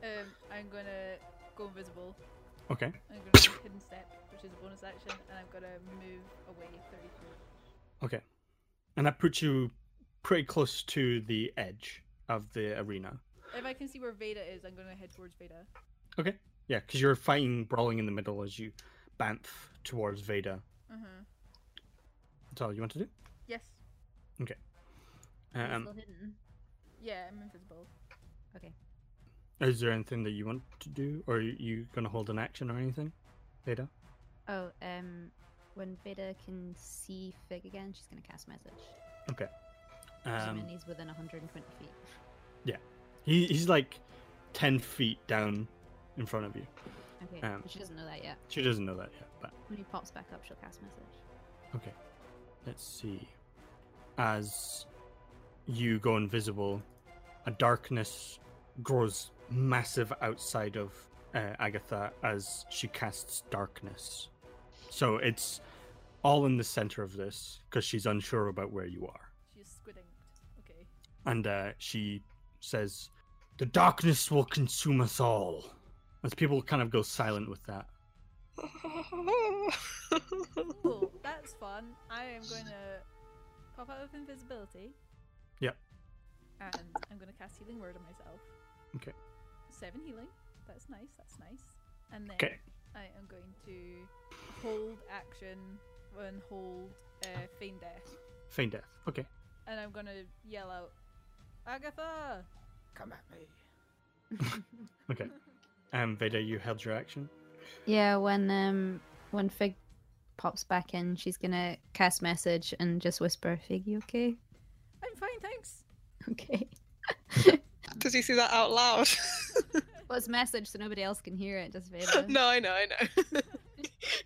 Um, I'm gonna go invisible. Okay. I'm gonna hidden step, which is a bonus action, and I'm gonna move away 30 feet. Okay. And that puts you pretty close to the edge of the arena. If I can see where Veda is, I'm gonna head towards Veda. Okay. Yeah, because you're fighting, brawling in the middle as you bamf towards Veda. Uh-huh. That's all you want to do? Yes. Okay. Um, still hidden? Yeah, I'm invisible. Okay. is there anything that you want to do? Or are you going to hold an action or anything? Veda? Oh, um, when Veda can see Fig again, she's gonna cast message. Okay. Um, he's within 120 feet. he, he's like 10 feet down in front of you. Okay, um, she doesn't know that yet. She doesn't know that yet, but When he pops back up, she'll cast message. Okay. Let's see. As you go invisible, a darkness grows massive outside of uh, Agatha as she casts darkness. So it's all in the center of this because she's unsure about where you are. She's squidding. Okay. And uh, she says, The darkness will consume us all. As people kind of go silent with that. (laughs) Cool. That's fun. I am going to pop out of invisibility. Yep. And I'm going to cast Healing Word on myself. Okay. Seven healing. That's nice. That's nice. And then Okay. I am going to hold action and hold uh, Feign Death. Feign death. Okay. And I'm going to yell out, Agatha! Come at me. (laughs) Okay. Um, Veda, you held your action. Yeah, when um when Fig pops back in, she's gonna cast message and just whisper, "Fig, you okay?" I'm fine, thanks. Okay. (laughs) Does he see that out loud? (laughs) Well, it's message, so nobody else can hear it. Just Veda. no, I know, I know.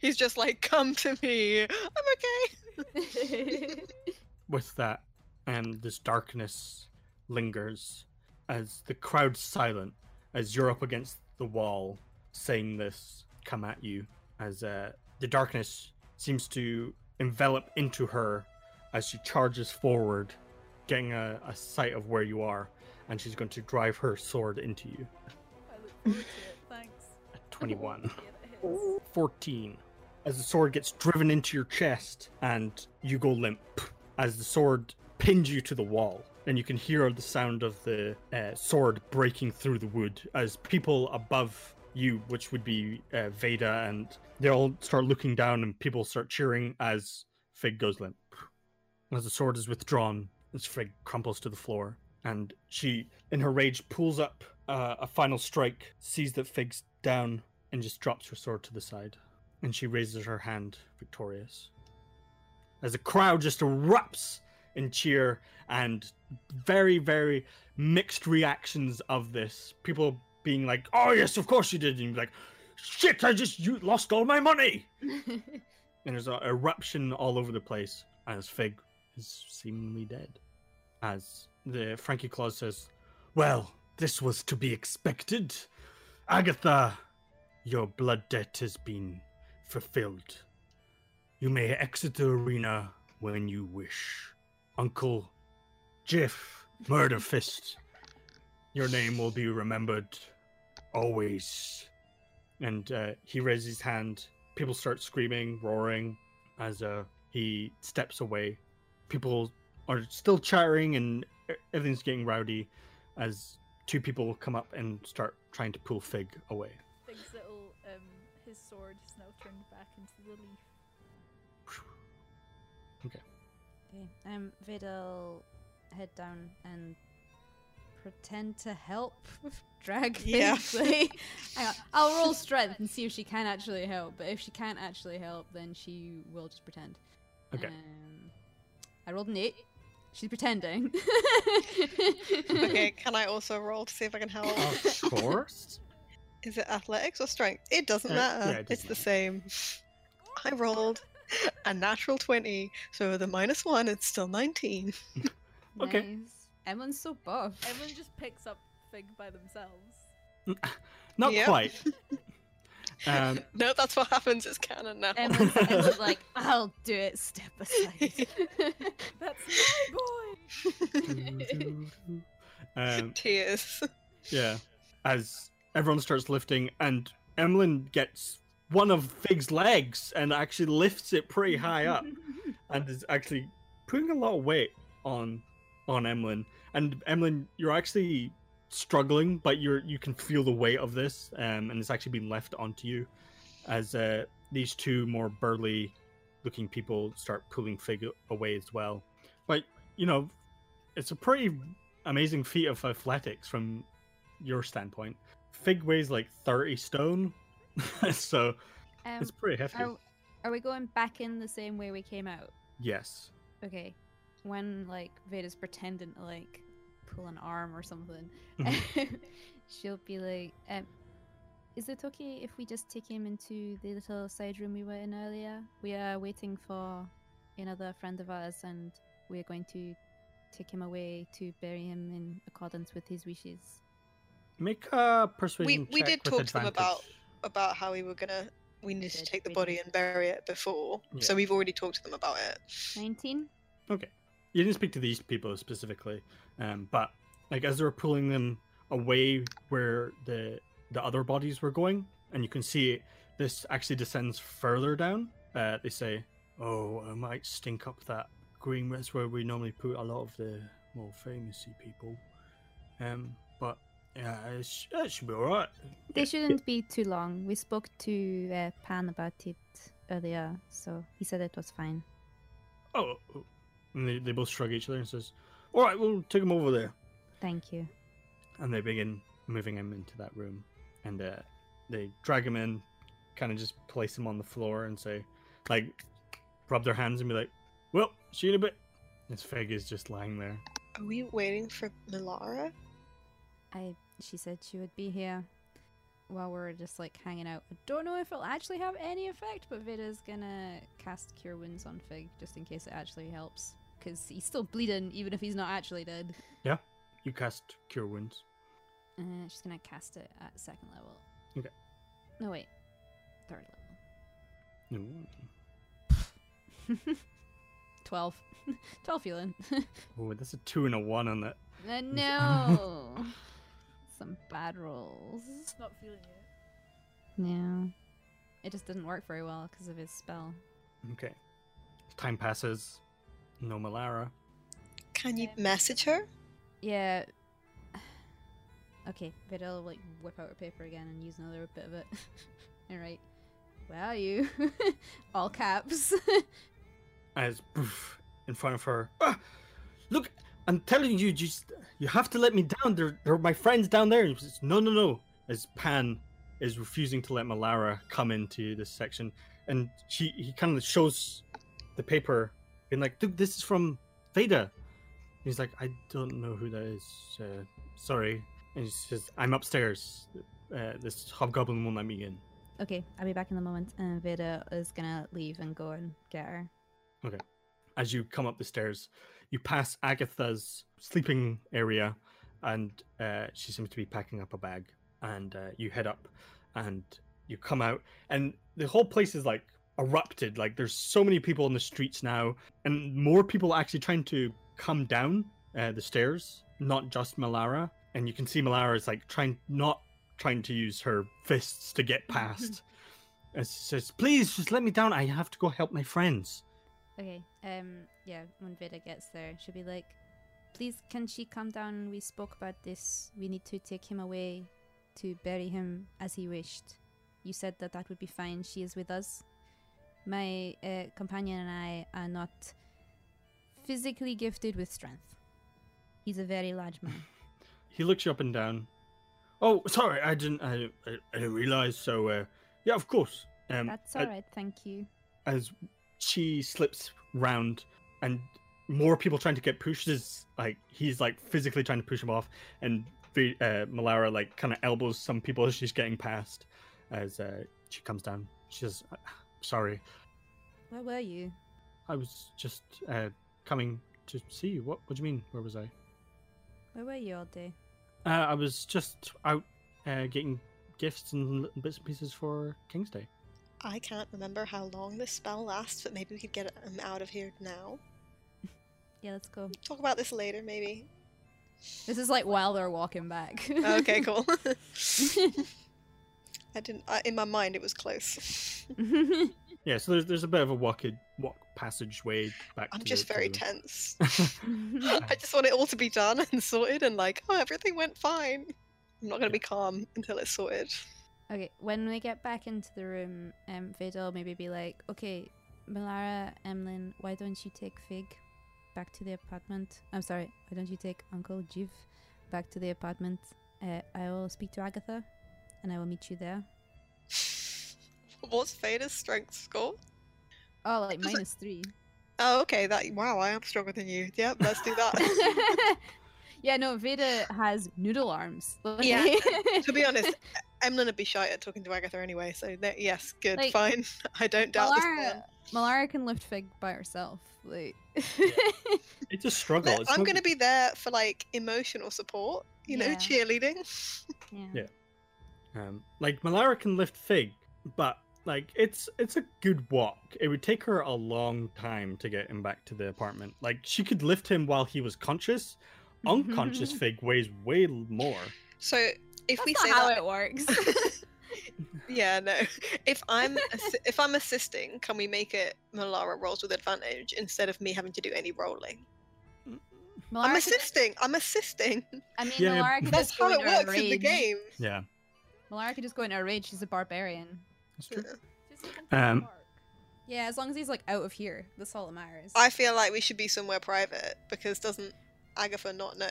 He's just like, come to me. I'm okay. (laughs) with that, and this darkness lingers as the crowd's silent, as you're up against the wall saying this, come at you, as uh, the darkness seems to envelop into her as she charges forward, getting a, a sight of where you are, and she's going to drive her sword into you. I look forward to it. Thanks. At 21. (laughs) Yeah, 14 as the sword gets driven into your chest and you go limp as the sword pins you to the wall and you can hear the sound of the uh, sword breaking through the wood as people above you which would be uh, veda and they all start looking down and people start cheering as fig goes limp as the sword is withdrawn as fig crumples to the floor and she in her rage pulls up uh, a final strike sees that fig's down and just drops her sword to the side. And she raises her hand, victorious. As the crowd just erupts in cheer and very, very mixed reactions of this. People being like, oh, yes, of course you did. And like, shit, I just you lost all my money. (laughs) And there's an eruption all over the place as Fig is seemingly dead. As the Frankie Claus says, well, this was to be expected. Agatha, your blood debt has been fulfilled. You may exit the arena when you wish. Uncle Jiff, Murder Fist, your name will be remembered always. And uh, he raises his hand. People start screaming, roaring as uh, he steps away. People are still chattering and everything's getting rowdy as two people come up and start trying to pull Fig away. His sword is now turned back into the leaf. Okay. Okay. Um, Veda'll head down and pretend to help (laughs) drag Yeah. (laughs) Fig. (laughs) Hang on, I'll roll strength and see if she can actually help. But if she can't actually help, then she will just pretend. Okay. Um, I rolled an eight. She's pretending. okay, can I also roll to see if I can help? Of course. Is it athletics or strength? It doesn't Uh, matter. yeah, it it's doesn't the same. I rolled a natural 20. So with a minus one, it's still 19. (laughs) Okay. Nice. Emma's so buff. Everyone just picks up Fig by themselves. (laughs) Not Yep. quite. (laughs) Um, No, that's what happens. It's canon now. Emma's, Emma's like, I'll do it step aside. That's my boy. um, Tears. yeah. As everyone starts lifting, and Emlyn gets one of Fig's legs and actually lifts it pretty high up, (laughs) and is actually putting a lot of weight on on Emlyn. And Emlyn, you're actually struggling, but you're you can feel the weight of this, um, and it's actually been left onto you as uh, these two more burly looking people start pulling Fig away as well. But you know, it's a pretty amazing feat of athletics from your standpoint. Fig weighs like thirty stone, (laughs) so Um, it's pretty hefty. are, are we going back in the same way we came out? Yes. Okay. When like Veda's pretending to like pull an arm or something, Mhm. (laughs) she'll be like, um, "Is it okay if we just take him into the little side room we were in earlier? We are waiting for another friend of ours, and we are going to take him away to bury him in accordance with his wishes." Make a persuasion. we check did talk to them about- About how we were gonna. We needed to take the body and bury it before. So we've already talked to them about it. Nineteen. Okay. You didn't speak to these people specifically, um, but like as they were pulling them away where the the other bodies were going, and you can see this actually descends further down. Uh, they say, "Oh, I might stink up that green. That's where we normally put a lot of the more famousy people." Um, but yeah, it's, it should be all right. They shouldn't be too long. We spoke to uh, Pan about it earlier, so he said it was fine. Oh, oh. and they, they both shrug each other and says, "All right, we'll take him over there." Thank you. and they begin moving him into that room and uh, they drag him in kind of just place him on the floor and say like rub their hands and be like well see you in a bit his fig is just lying there Are we waiting for Malara? I she said she would be here while we're just like hanging out. I don't know if it'll actually have any effect, but Veda's gonna cast Cure Wounds on Fig just in case it actually helps. Because he's still bleeding, even if he's not actually dead. Yeah, you cast cure wounds Uh, she's gonna cast it at second level. Okay. No, wait. Third level. Ooh. (laughs) 12. (laughs) 12 feeling. (laughs) oh that's a two and a one on that Uh, no! Some bad rolls. Not feeling it. Yeah. It just didn't work very well because of his spell. okay time passes no malara Can you Um, message her? Yeah. (sighs) Okay, Veda will like whip out her paper again and use another bit of it. (laughs) Alright. Where are you? (laughs) All caps. (laughs) as poof, in front of her ah, look i'm telling you just you have to let me down they're, they're my friends down there and he says, no no no as pan is refusing to let malara come into this section and she he kind of shows the paper being like dude this is from veda he's like i don't know who that is uh, sorry and he says i'm upstairs uh, this hobgoblin won't let me in okay, I'll be back in a moment. And Veda is gonna leave and go and get her. Okay. As you come up the stairs, you pass Agatha's sleeping area, and uh, she seems to be packing up a bag. And uh, you head up, and you come out, and the whole place is like erupted. Like there's so many people in the streets now, and more people actually trying to come down uh, the stairs, not just Malara. And you can see Malara is like trying, not trying to use her fists to get past. (laughs) And she says, "Please, just let me down. I have to go help my friends." Okay, um, yeah, when Veda gets there, she'll be like, please, can she come down? We spoke about this. We need to take him away to bury him as he wished. You said that that would be fine. She is with us. My uh, companion and I are not physically gifted with strength. He's a very large man. (laughs) he looks you up and down. Oh, sorry, I didn't, I, I, I didn't realize. So, uh, yeah, of course. Um, That's all right, thank you. As she slips round, and more people trying to get pushed is like he's like physically trying to push him off, and the uh, Malara like kind of elbows some people as she's getting past. As uh, she comes down, she says, "Sorry." Where were you? I was just uh, coming to see you. What? What do you mean? Where was I? Where were you all day? Uh, I was just out uh, getting gifts and little bits and pieces for King's Day. I can't remember how long this spell lasts, but maybe we could get him out of here now. Yeah, let's go. Talk about this later, maybe. This is like while they're walking back. Okay, cool. (laughs) I didn't. I, in my mind, it was close. (laughs) Yeah, so there's there's a bit of a walk walk passageway back. I'm to just the, very to tense. (laughs) I just want it all to be done and sorted, and like, oh, everything went fine. I'm not gonna be calm until it's sorted. Okay, when we get back into the room, um, Veda will maybe be like, okay, Malara, Emlyn, why don't you take Fig back to the apartment? I'm sorry, why don't you take Uncle Jiv back to the apartment? Uh, I will speak to Agatha, and I will meet you there. (laughs) What's Veda's strength score? oh, like Does it- minus three. Oh, okay. That wow, I am stronger than you. Yep, let's do that. (laughs) yeah, no, Veda has noodle arms. Yeah. (laughs) to be honest, Emlyn would be shy at talking to Agatha anyway. So there- yes, good, Like, fine. (laughs) I don't doubt this Malara, plan. Malara can lift Fig by herself. Like, (laughs) It's a struggle. It's I'm not- going to be there for like emotional support. You know, cheerleading. yeah. Yeah. Um, like Malara can lift Fig, but like it's it's a good walk. It would take her a long time to get him back to the apartment. Like she could lift him while he was conscious. (laughs) Unconscious Fig weighs way more. So if that's we not say how that, it works. (laughs) yeah, no. If I'm assi- if I'm assisting, can we make it Malara rolls with advantage instead of me having to do any rolling? I'm Malara could- assisting. I'm assisting. I mean, Yeah, Malara could That's just go how it into a works in the rage. game. Yeah, Malara could just go into a rage. She's a barbarian. that's true. Just let them Um. Yeah, as long as he's like out of here, that's all that matters. I feel like we should be somewhere private because doesn't Agatha not know?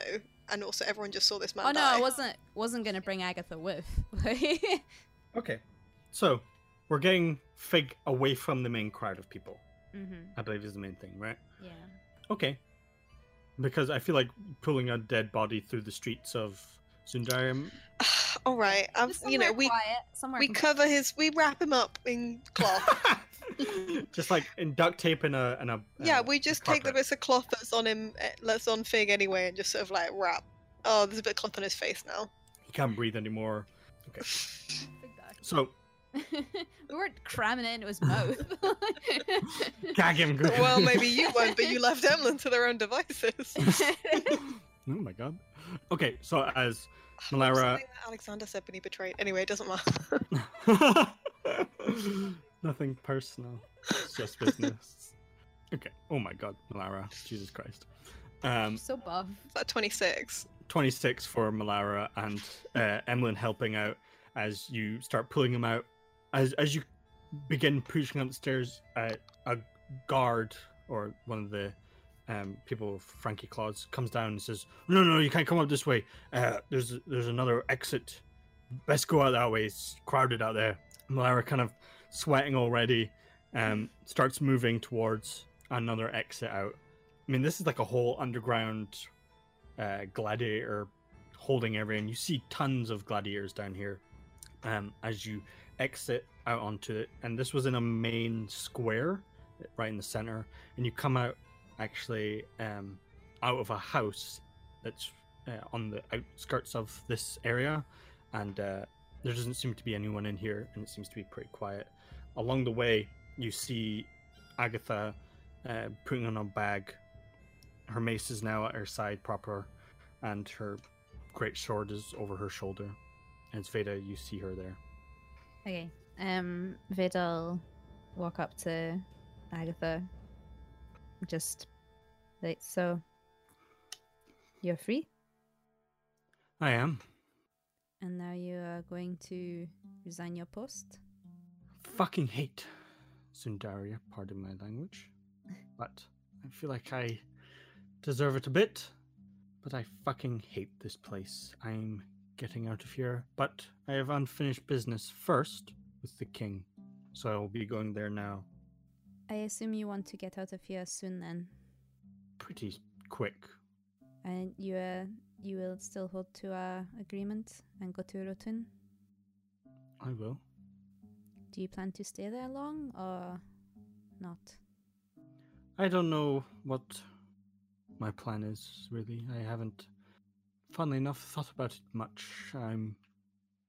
And also, everyone just saw this man oh no, die. I wasn't wasn't gonna bring Agatha with. (laughs) Okay, so we're getting Fig away from the main crowd of people. Mm-hmm. I believe is the main thing, right? Yeah. Okay. Because I feel like pulling a dead body through the streets of Sundarium. (sighs) (sighs) All right, I've, Just you know, we quiet, somewhere we com- cover his, we wrap him up in cloth. (laughs) just like in duct tape and a and a. yeah, we just take the bits of cloth that's on him, eh, that's on Fig anyway, and just sort of like wrap. Oh, there's a bit of cloth on his face now. He can't breathe anymore. Okay. (laughs) So (laughs) we weren't cramming it into his mouth. gag him. good. well, maybe you won't, but you left Emlyn to their own devices. oh my god. Okay, so as What was Malara- Alexander said when he betrayed. Anyway, it doesn't matter. (laughs) nothing personal, it's just business. Okay. Oh my god, Malara. Jesus Christ. Um, so buff. Is that 26? 26 for Malara and uh, Emlyn helping out as you start pulling him out. As as you begin pushing up the stairs, uh, a guard or one of the um, people Frankie Claus comes down and says, "No, no, you can't come up this way. Uh, there's there's another exit. Best go out that way. It's crowded out there." Malara, kind of sweating already, um, starts moving towards another exit out. I mean, this is like a whole underground uh, gladiator holding everyone. You see tons of gladiators down here um, as you exit out onto it. And this was in a main square right in the center. And you come out actually um, out of a house that's uh, on the outskirts of this area. And uh, there doesn't seem to be anyone in here, and it seems to be pretty quiet. Along the way, you see Agatha uh, putting on a bag. Her mace is now at her side proper, and her great sword is over her shoulder. And it's Veda, you see her there. Okay. Um, Veda'll walk up to Agatha. Just like so. You're free, I am. and now you are going to resign your post. Fucking hate Sundaria, pardon my language. (laughs) But I feel like I deserve it a bit. But I fucking hate this place. I'm getting out of here. But I have unfinished business first with the king. So I will be going there now I assume you want to get out of here soon, then, pretty quick. and you uh, you will still hold to our agreement and go to Rotun. I will. Do you plan to stay there long or not? I don't know what my plan is, really. I haven't, funnily enough, thought about it much. I'm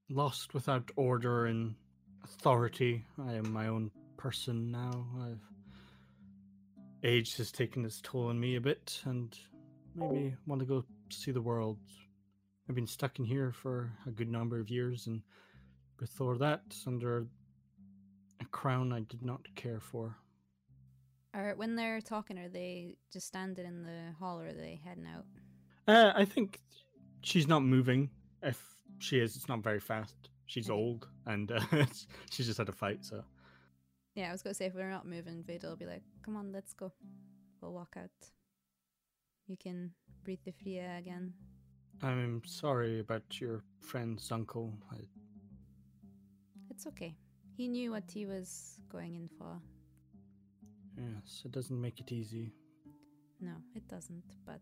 lost without order and authority. I am my own person now. I've age has taken its toll on me a bit, and maybe want to go see the world. I've been stuck in here for a good number of years, and before that, under a crown I did not care for. Or when they're talking, are they just standing in the hall or are they heading out? Uh, I think she's not moving. If she is, it's not very fast. She's Okay. old, and uh, (laughs) she's just had a fight. So Yeah, I was gonna say if we're not moving, Veda will be like, "Come on, let's go. We'll walk out. You can breathe the free air again." I'm sorry about your friend's uncle. I, It's okay. He knew what he was going in for. yes, it doesn't make it easy. No, it doesn't. But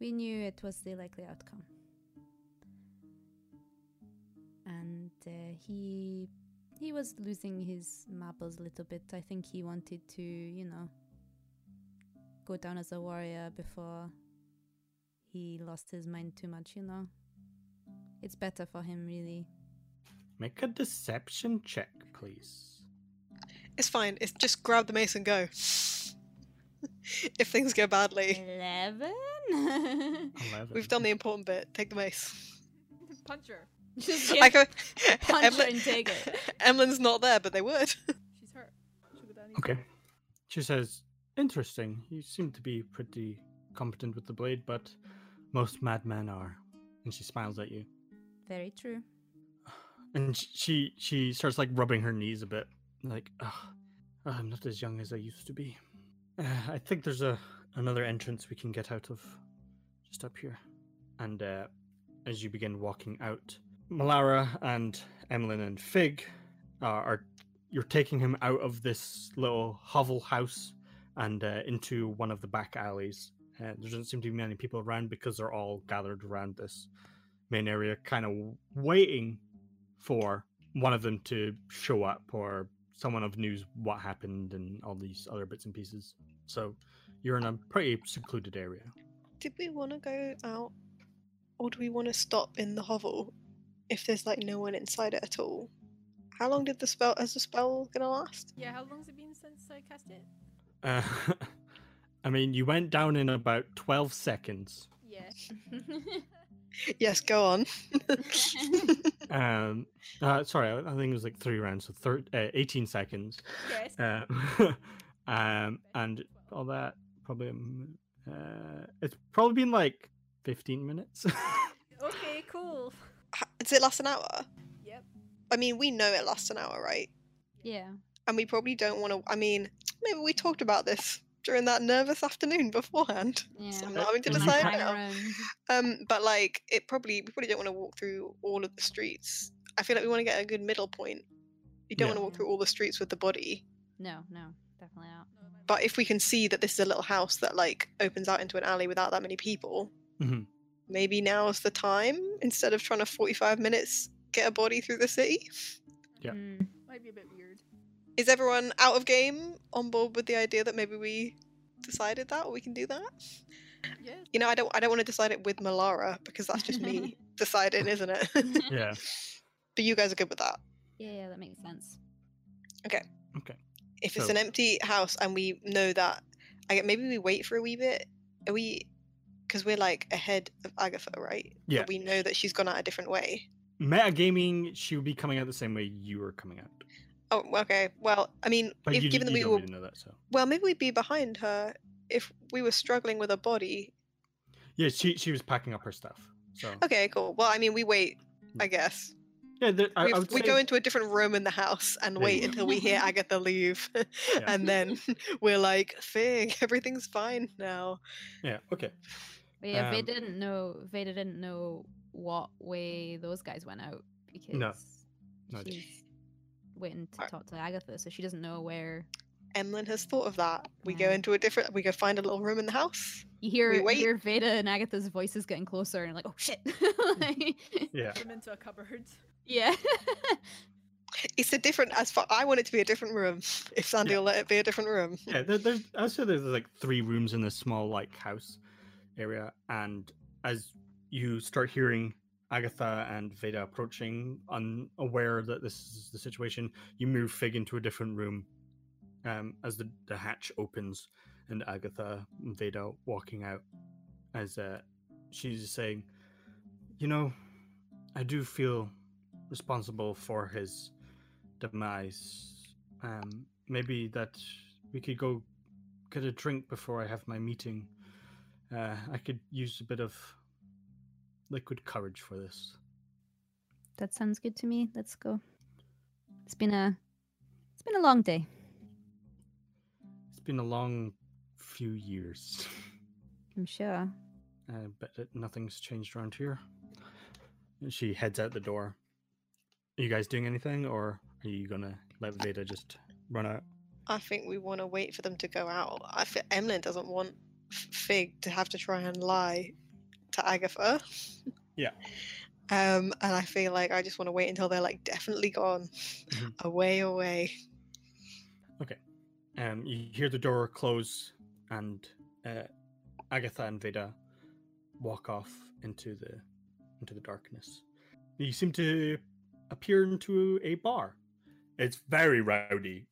we knew it was the likely outcome. And uh, he he was losing his marbles a little bit. I think he wanted to, you know, go down as a warrior before he lost his mind too much. You know, it's better for him, really. Make a deception check, please. It's fine. It's just grab the mace and go. (laughs) if things go badly, Eleven. (laughs) Eleven. we've done the important bit. Take the mace. Punch her. (laughs) Just I go. punch her Emlyn- and take it. (laughs) Emlyn's not there, but they would. (laughs) She's hurt. She'll go down easy. Okay. She says, "Interesting. You seem to be pretty competent with the blade, but most madmen are." And she smiles at you. Very true. and she she starts like rubbing her knees a bit like "Ugh, i'm not as young as i used to be uh, i think there's a another entrance we can get out of just up here and uh, as you begin walking out malara and emlyn and fig are, are you're taking him out of this little hovel house and uh, into one of the back alleys uh, there doesn't seem to be many people around because they're all gathered around this main area kind of waiting for one of them to show up or someone of news what happened and all these other bits and pieces. So you're in a pretty secluded area. Did we want to go out, or do we want to stop in the hovel if there's like no one inside it at all? How long did the spell? Is the spell gonna last? Yeah, how long's it been since I cast it? Uh, (laughs) I mean, you went down in about 12 seconds. Yeah. (laughs) (laughs) Yes, go on. Um, uh, sorry, I I think it was like three rounds, so thir- uh, 18 seconds. yes. Uh, um, and all that probably, um, uh, it's probably been like 15 minutes. Okay, cool. H- Does it last an hour? Yep. I mean, we know it lasts an hour, right? yeah. And we probably don't want to. I mean, maybe we talked about this during that nervous afternoon beforehand. (laughs) Yeah. So I'm not having to decide now. Um, but like, it probably we probably don't want to walk through all of the streets. I feel like we want to get a good middle point. You don't Yeah. want to walk through all the streets with the body. No, no, definitely not. But if we can see that this is a little house that like opens out into an alley without that many people, Mhm. Maybe now's the time instead of trying to 45 minutes get a body through the city. Yeah. Mm. Might be a bit weird. Is everyone out of game on board with the idea that maybe we decided that or we can do that? Yes. You know, I don't I don't want to decide it with Malara because that's just me (laughs) deciding, isn't it? (laughs) yeah. but you guys are good with that. yeah, yeah, that makes sense. Okay. Okay. If it's an empty house and we know that, I get maybe we wait for a wee bit. Are we? Because we're like ahead of Agatha, right? But Yeah. we know that she's gone out a different way. Metagaming, she would be coming out the same way you were coming out. Oh, okay. Well, I mean, But if you, given d- that we were, really that, so. well, maybe we'd be behind her if we were struggling with a body. Yeah, she she was packing up her stuff. So Okay, cool. Well, I mean, we wait. I mm. guess yeah, there, I, we I we say, go into a different room in the house and There wait until we hear (laughs) Agatha leave, (laughs) and then (laughs) we're like, "Fig, everything's fine now." Yeah, okay. But yeah, Veda Um, didn't know. Veda didn't know what way those guys went out because No, no, she's waiting to Alright. talk to Agatha, so she doesn't know where. Emlyn has thought of that. We go into a different. We go find a little room in the house. You hear We you hear Veda and Agatha's voices getting closer, and like, oh shit. (laughs) Like, Yeah. Them into a cupboard. yeah. It's a different. As far I want it to be a different room. If Sandy Yeah. will let it be a different room. Yeah, there, there's I say there's like three rooms in this small like house area, and as you start hearing Agatha and Veda approaching, unaware that this is the situation, you move Fig into a different room. Um, as the, the hatch opens, and Agatha and Veda walking out, as uh, she's saying, "You know, I do feel responsible for his demise. Um, maybe that we could go get a drink before I have my meeting. Uh, I could use a bit of liquid courage for this. That sounds good to me. Let's go. It's been a it's been a long day. It's been a long few years. (laughs) I'm sure. I bet that nothing's changed around here. And she heads out the door. Are you guys doing anything, or are you gonna let Veda just run out? I think we want to wait for them to go out. I think Emlyn doesn't want F- Fig to have to try and lie to Agatha. Yeah. Um, and I feel like I just want to wait until they're like definitely gone, Mhm. away, away. Okay. Um, you hear the door close, and uh, Agatha and Veda walk off into the into the darkness. You seem to appear into a bar. It's very rowdy,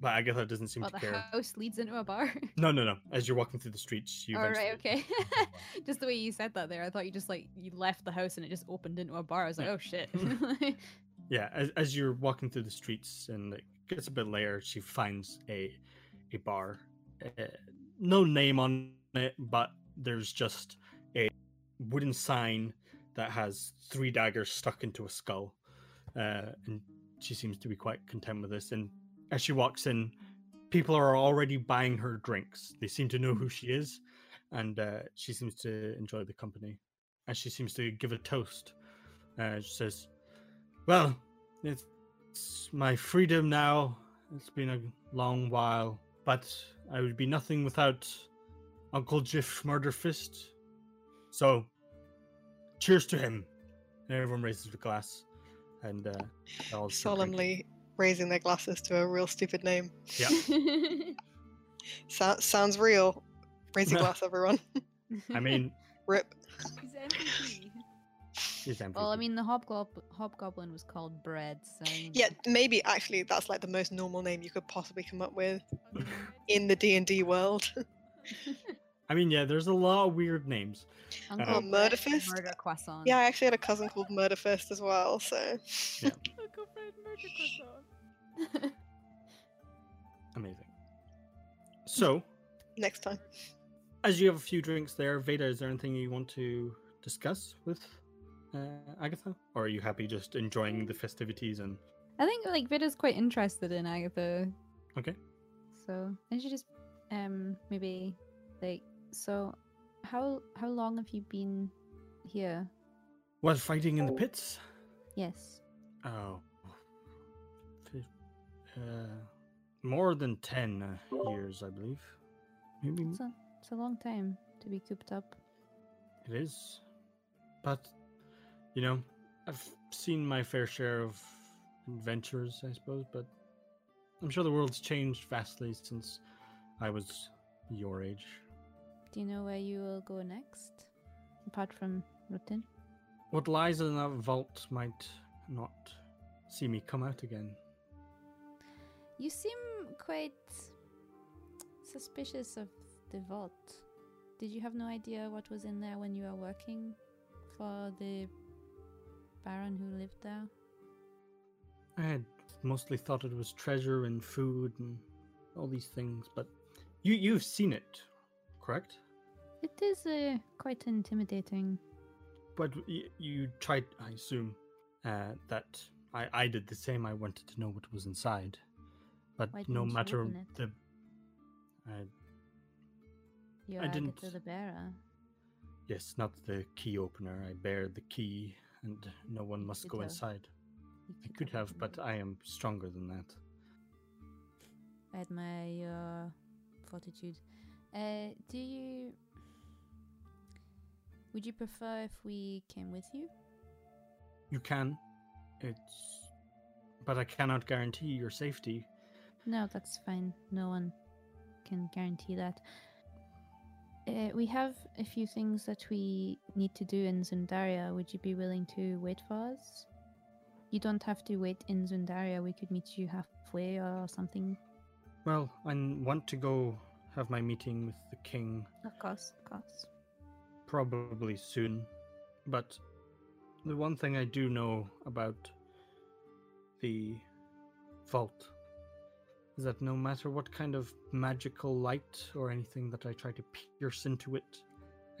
but Agatha doesn't seem Well, to the care. house leads into a bar. (laughs) No, no, no. As you're walking through the streets, you All right, eventually- okay. (laughs) (laughs) just the way you said that there, I thought you just like you left the house and it just opened into a bar. I was like, Yeah. oh shit. Yeah, as, as you're walking through the streets and it gets a bit later, she finds a a bar. Uh, no name on it, but there's just a wooden sign that has three daggers stuck into a skull. Uh, and she seems to be quite content with this. And as she walks in, people are already buying her drinks. They seem to know who she is, and uh, she seems to enjoy the company. And she seems to give a toast. Uh, she says, well, it's, it's my freedom now. It's been a long while, but I would be nothing without Uncle Jiff Murderfist. So, cheers to him. And everyone raises a glass, and uh, they all start drinking. Solemnly raising their glasses to a real stupid name. Yeah. (laughs) So- sounds real. Raise your (laughs) glass, everyone. I mean, (laughs) Rip. He's MVP. he's MVP. well, I mean, the hobgoblin hobgoblin was called Bread, so Yeah, maybe actually that's like the most normal name you could possibly come up with in the D and D world. I mean, yeah, there's a lot of weird names. Uncle Uh, Bread, Murder croissant. yeah, I actually had a cousin called Murderfist as well. So Uncle Fred murder croissant. Amazing. So, next time. as you have a few drinks there, Veda, is there anything you want to discuss with uh, Agatha? Or are you happy just enjoying the festivities and I think like Veda's quite interested in Agatha, okay? so and she just um maybe like so how how long have you been here? Was fighting in the pits? Yes. Oh, fif- uh, more than ten uh, years, I believe. Maybe It's a it's a long time to be cooped up. it is, but you know, I've seen my fair share of adventures, I suppose. But I'm sure the world's changed vastly since I was your age. Do you know where you will go next? Apart from Rutin? What lies in that vault might not see me come out again. You seem quite suspicious of the vault. Did you have no idea what was in there when you were working for the Baron who lived there? I had mostly thought it was treasure and food and all these things, but you you've seen it, correct? It is uh, quite intimidating. But you tried, I assume, uh, that I I did the same. I wanted to know what was inside, but Why no matter the. I, You I didn't- to the bearer. yes, not the key opener. I bear the key, and no one must go have. inside. You I could have, but I am stronger than that. I admire your fortitude. Uh, do you? Would you prefer if we came with you? You can. It's but I cannot guarantee your safety. No, that's fine. No one can guarantee that. Uh, we have a few things that we need to do in Zundaria. Would you be willing to wait for us? You don't have to wait in Zundaria. We could meet you halfway or something. Well, I want to go have my meeting with the king Of course, of course. probably soon. But the one thing I do know about the vault is that no matter what kind of magical light or anything that I try to pierce into it,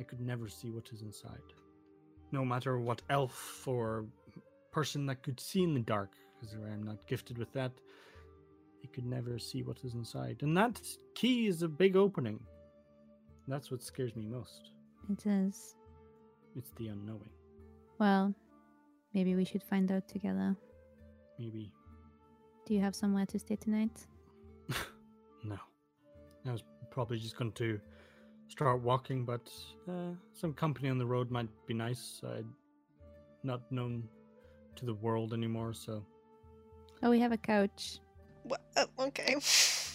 I could never see what is inside. No matter what elf or person that could see in the dark, because I am not gifted with that, he could never see what is inside. And that key is a big opening. That's what scares me most. It is. It's the unknowing. Well, maybe we should find out together. Maybe. Do you have somewhere to stay tonight? No. I was probably just going to start walking, but uh, some company on the road might be nice. I'm not known to the world anymore, so Oh, we have a couch. Wha- oh, okay.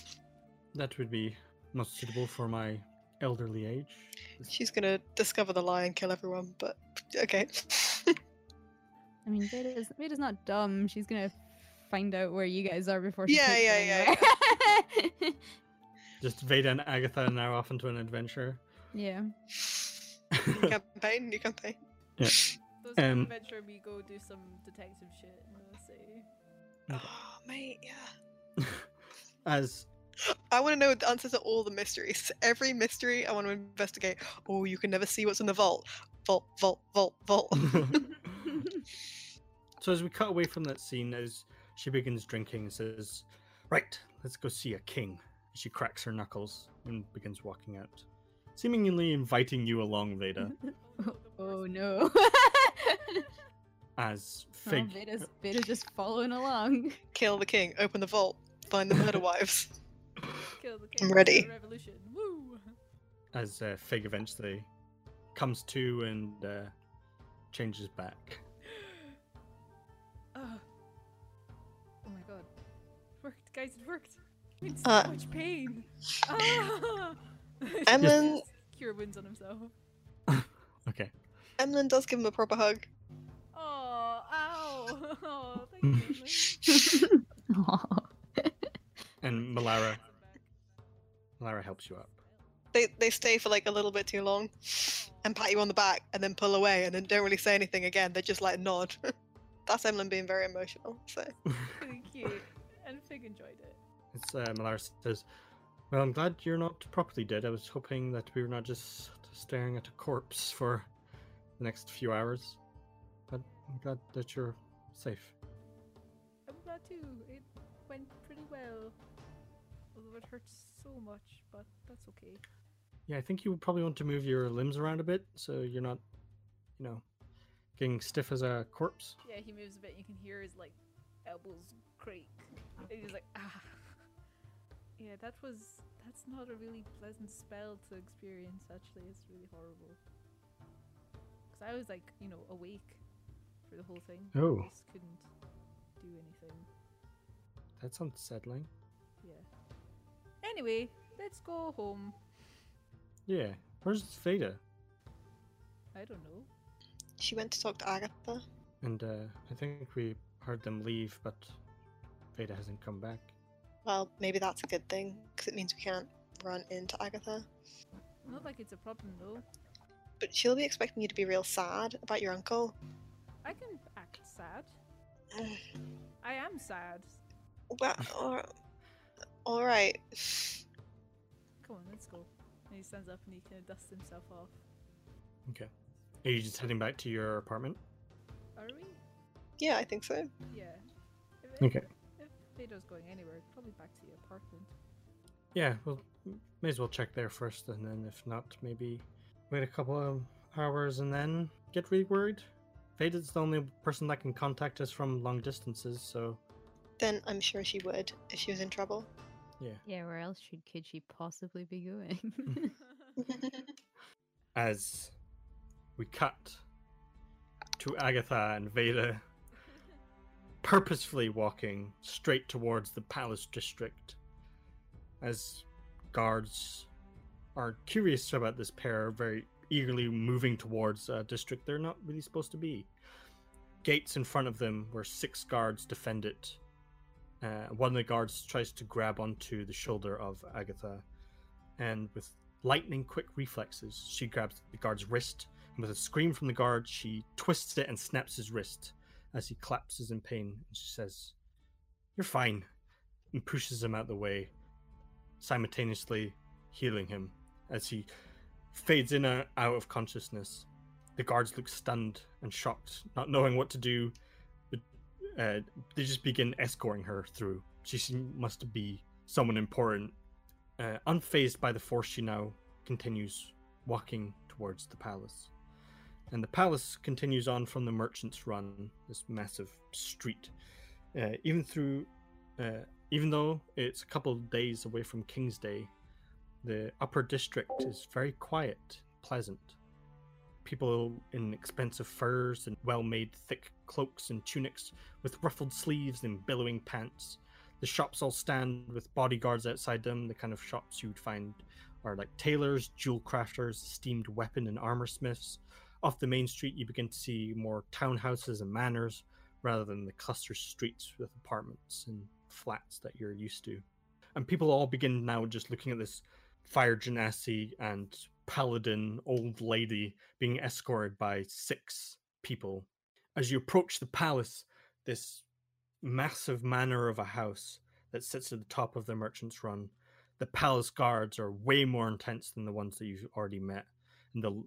(laughs) that would be most suitable for my elderly age. She's gonna discover the lie and kill everyone, but okay. (laughs) I mean, Veda's, Veda's not dumb. She's gonna find out where you guys are before she Yeah, takes yeah, you yeah, anywhere. (laughs) Just Veda and Agatha are now off into an adventure. yeah. new campaign, new campaign. Those Um, adventure me go do some detective shit and I'll say Oh, mate, yeah. (laughs) As I want to know the answers to all the mysteries. Every mystery I want to investigate. Oh, you can never see what's in the vault. Vault, vault, vault, vault. (laughs) (laughs) so as we cut away from that scene, as she begins drinking says, "Right, let's go see a king." She cracks her knuckles and begins walking out, seemingly inviting you along, Veda. (laughs) oh no. (laughs) As oh, Fig, Veda's, Veda's just following along. (laughs) Kill the king. Open the vault. Find the murder wives. kill the I'm ready. Revolution. Woo! as uh, Fig eventually comes to and uh, changes back. (gasps) Uh, oh my god. It worked, guys, it worked. I'm in so Uh, much pain. (laughs) Ah! (laughs) Emlyn, Cure wounds on himself. (laughs) Okay. Emlyn does give him a proper hug. Oh, ow! Oh, thank you. Emlyn. And Malara, Malara helps you up. They they stay for like a little bit too long, and pat you on the back, and then pull away, and then don't really say anything again. They just like nod. That's Emlyn being very emotional. So Thank you. And Fig enjoyed it. It's uh, Malara says, "Well, I'm glad you're not properly dead. I was hoping that we were not just staring at a corpse for the next few hours, but I'm glad that you're safe." I'm glad too. It went pretty well. Although it hurts so much, but that's okay. Yeah, I think you would probably want to move your limbs around a bit so you're not, you know, getting stiff as a corpse. Yeah, he moves a bit. You can hear his like elbows creak. And he's like, ah. Yeah, that was. That's not a really pleasant spell to experience. Actually, it's really horrible. Because I was like, you know, awake for the whole thing. Oh. I just couldn't do anything. That's unsettling. Yeah. Anyway, let's go home. Yeah. Where's Veda? I don't know. she went to talk to Agatha. And uh, I think we heard them leave, but Veda hasn't come back. Well, maybe that's a good thing because it means we can't run into Agatha. Not like it's a problem though. But she'll be expecting you to be real sad about your uncle. I can act sad. (sighs) I am sad. well, or, all right. Come on, let's go. And he stands up and he kind of dusts himself off. Okay. Are you just heading back to your apartment? Are we? Yeah, I think so. Yeah. Okay. If Veda's going anywhere, probably back to the apartment. Yeah, well, may as well check there first, and then if not, maybe wait a couple of hours and then get really worried. Veda's the only person that can contact us from long distances, so Then I'm sure she would if she was in trouble. yeah. Yeah, where else should could she possibly be going? (laughs) As we cut to Agatha and Veda purposefully walking straight towards the palace district as guards are curious about this pair, very eagerly moving towards a district they're not really supposed to be. Gates in front of them, where six guards defend it. Uh, one of the guards tries to grab onto the shoulder of Agatha, and with lightning quick reflexes, she grabs the guard's wrist, and with a scream from the guard, she twists it and snaps his wrist as he collapses in pain. And she says, You're fine, and pushes him out the way, simultaneously healing him as he fades in and out of consciousness. The guards look stunned and shocked, not knowing what to do. But uh, they just begin escorting her through. She must be someone important. Uh, unfazed by the force, she now continues walking towards the palace. And the palace continues on from the Merchants Run, this massive street. Uh, even through, uh, even though it's a couple of days away from King's Day, the upper district is very quiet, pleasant. People in expensive furs and well made thick cloaks and tunics with ruffled sleeves and billowing pants. The shops all stand with bodyguards outside them. The kind of shops you would find are like tailors, jewel crafters, steamed weapon and armor smiths. Off the main street, you begin to see more townhouses and manors rather than the cluster streets with apartments and flats that you're used to. And people all begin now just looking at this fire genasi and paladin old lady being escorted by six people. As you approach the palace, this massive manor of a house that sits at the top of the merchant's run, the palace guards are way more intense than the ones that you've already met. And the,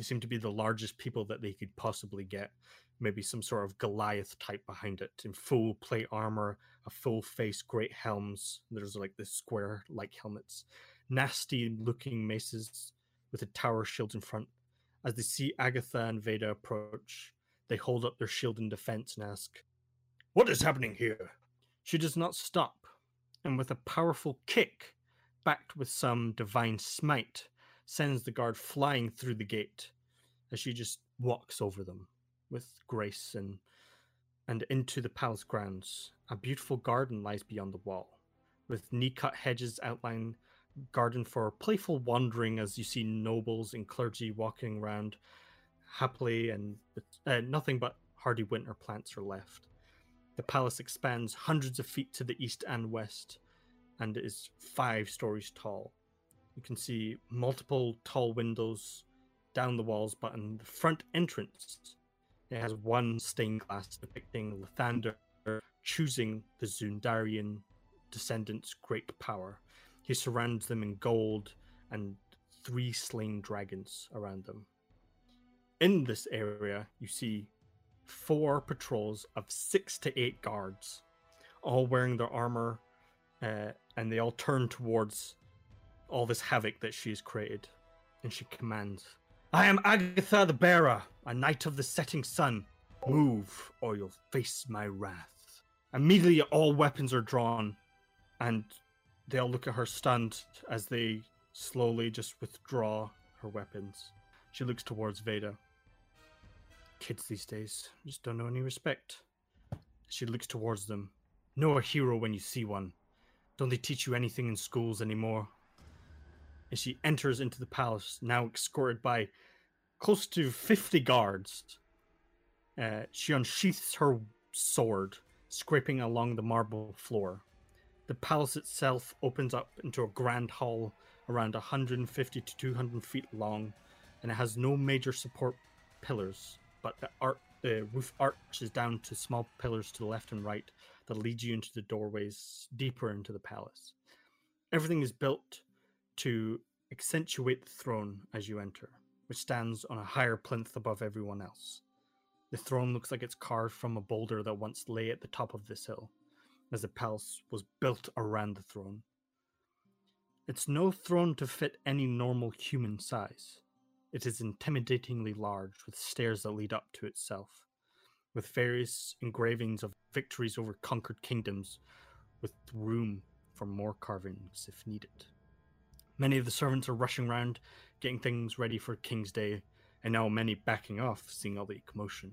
they seem to be the largest people that they could possibly get. Maybe some sort of Goliath type behind it in full plate armor, a full face, great helms. There's like this square like helmets nasty looking maces with a tower shield in front. As they see Agatha and Veda approach, they hold up their shield in defense and ask, What is happening here? She does not stop, and with a powerful kick, backed with some divine smite, sends the guard flying through the gate as she just walks over them with grace and and into the palace grounds. A beautiful garden lies beyond the wall, with knee-cut hedges outline garden for playful wandering as you see nobles and clergy walking around happily and uh, nothing but hardy winter plants are left. The palace expands hundreds of feet to the east and west and is five stories tall. You can see multiple tall windows down the walls, but in the front entrance, it has one stained glass depicting Lathander choosing the Zundarian descendants' great power. He surrounds them in gold and three slain dragons around them. In this area, you see four patrols of six to eight guards, all wearing their armor, uh, and they all turn towards all this havoc that she's created. And she commands, I am Agatha the Bearer, a knight of the setting sun. Move, or you'll face my wrath. Immediately, all weapons are drawn, and they all look at her stunned as they slowly just withdraw her weapons. She looks towards Veda. Kids these days just don't know any respect. She looks towards them. Know a hero when you see one. Don't they teach you anything in schools anymore? As she enters into the palace, now escorted by close to 50 guards, uh, she unsheaths her sword, scraping along the marble floor. The palace itself opens up into a grand hall around 150 to 200 feet long, and it has no major support pillars, but the art the roof arches down to small pillars to the left and right that lead you into the doorways deeper into the palace. Everything is built to accentuate the throne as you enter, which stands on a higher plinth above everyone else. The throne looks like it's carved from a boulder that once lay at the top of this hill, as the palace was built around the throne. It's no throne to fit any normal human size. It is intimidatingly large, with stairs that lead up to itself, with various engravings of victories over conquered kingdoms, with room for more carvings if needed. Many of the servants are rushing around, getting things ready for King's Day, and now many backing off, seeing all the commotion.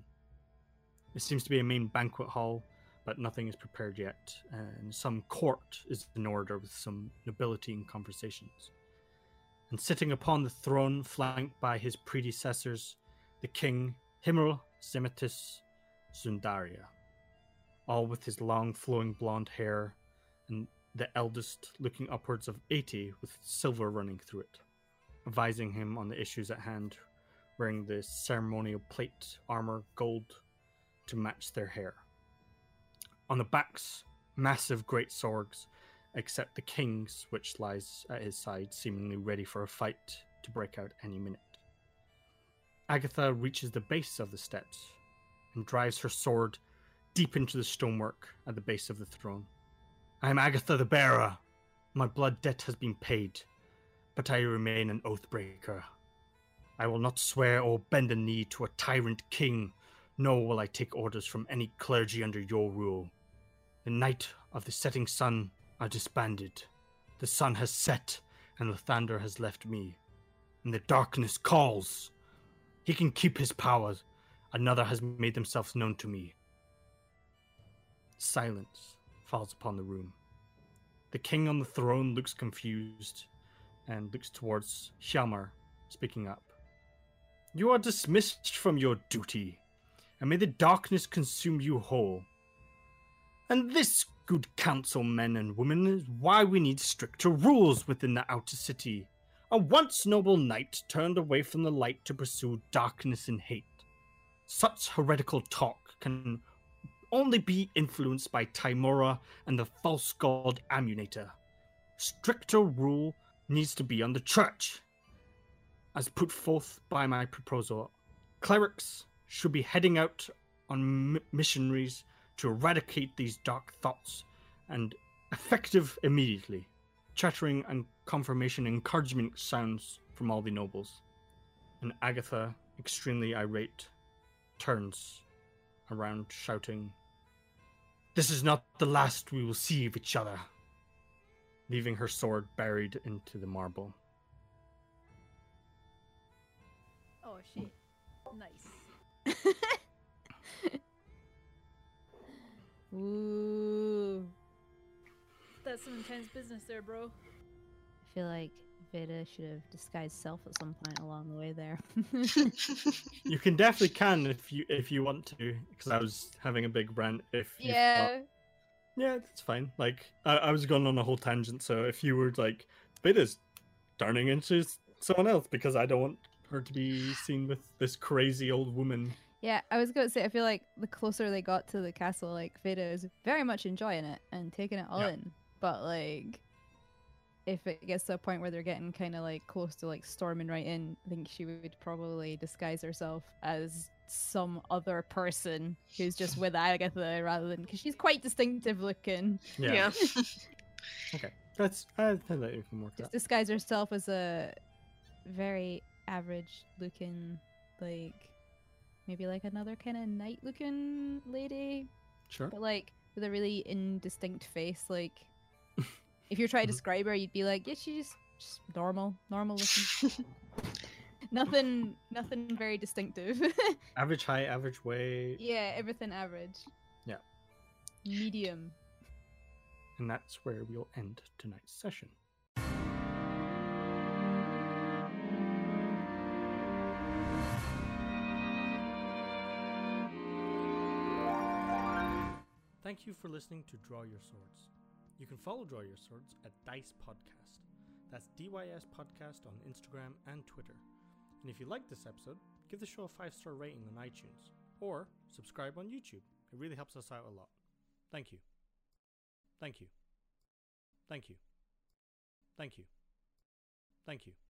It seems to be a main banquet hall, but nothing is prepared yet, and some court is in order with some nobility and conversations. And sitting upon the throne, flanked by his predecessors, the king Himmel Semitis Zundaria, all with his long flowing blonde hair, the eldest looking upwards of 80 with silver running through it, advising him on the issues at hand, wearing the ceremonial plate armor gold to match their hair. On the backs, massive great swords, except the king's, which lies at his side, seemingly ready for a fight to break out any minute. Agatha reaches the base of the steps and drives her sword deep into the stonework at the base of the throne. I am Agatha the Bearer. My blood debt has been paid, but I remain an oath breaker. I will not swear or bend a knee to a tyrant king, nor will I take orders from any clergy under your rule. The knight of the setting sun are disbanded. The sun has set, and Lathander has left me. And the darkness calls. He can keep his powers. Another has made themselves known to me. Silence falls upon the room. The king on the throne looks confused and looks towards Hjalmar, speaking up. You are dismissed from your duty, and may the darkness consume you whole. And this, good counsel, men and women, is why we need stricter rules within the outer city. A once noble knight turned away from the light to pursue darkness and hate. Such heretical talk can only be influenced by Tymora and the false god Amaunator. Stricter rule needs to be on the church. As put forth by my proposal, clerics should be heading out on m- missionaries to eradicate these dark thoughts and effective immediately. Chattering and confirmation encouragement sounds from all the nobles. And Agatha, extremely irate, turns around shouting, This is not the last we will see of each other, leaving her sword buried into the marble. Oh shit. Nice. Ooh. (laughs) That's some intense business there, bro. I feel like Veda should have disguised self at some point along the way there. (laughs) You can definitely can if you if you want to, because I was having a big rant. If you thought- yeah. yeah, that's fine. Like I, I was going on a whole tangent, so if you were like, Veda's turning into someone else because I don't want her to be seen with this crazy old woman. Yeah, I was going to say, I feel like the closer they got to the castle, like, Veda is very much enjoying it and taking it all Yeah. in. But, like, if it gets to a point where they're getting kind of, like, close to, like, storming right in, I think she would probably disguise herself as some other person who's just with (laughs) Agatha rather than. Because she's quite distinctive looking. Yeah. Yeah. (laughs) Okay. That's I think that you can work Just that. disguise herself as a very average looking, like, maybe like another kind of knight looking lady Sure. but like with a really indistinct face. Like, if you're trying to Mhm. describe her, you'd be like, yeah, she's just, just normal, normal looking. (laughs) nothing, nothing very distinctive. (laughs) Average height, average weight, yeah, everything average. Yeah. Medium. and that's where we'll end tonight's session. Thank you for listening to Draw Your Swords. You can follow Draw Your Swords at Dice Podcast. That's DYS Podcast on Instagram and Twitter. And if you like this episode, give the show a five star rating on iTunes or subscribe on YouTube. It really helps us out a lot. Thank you. Thank you. Thank you. Thank you. Thank you.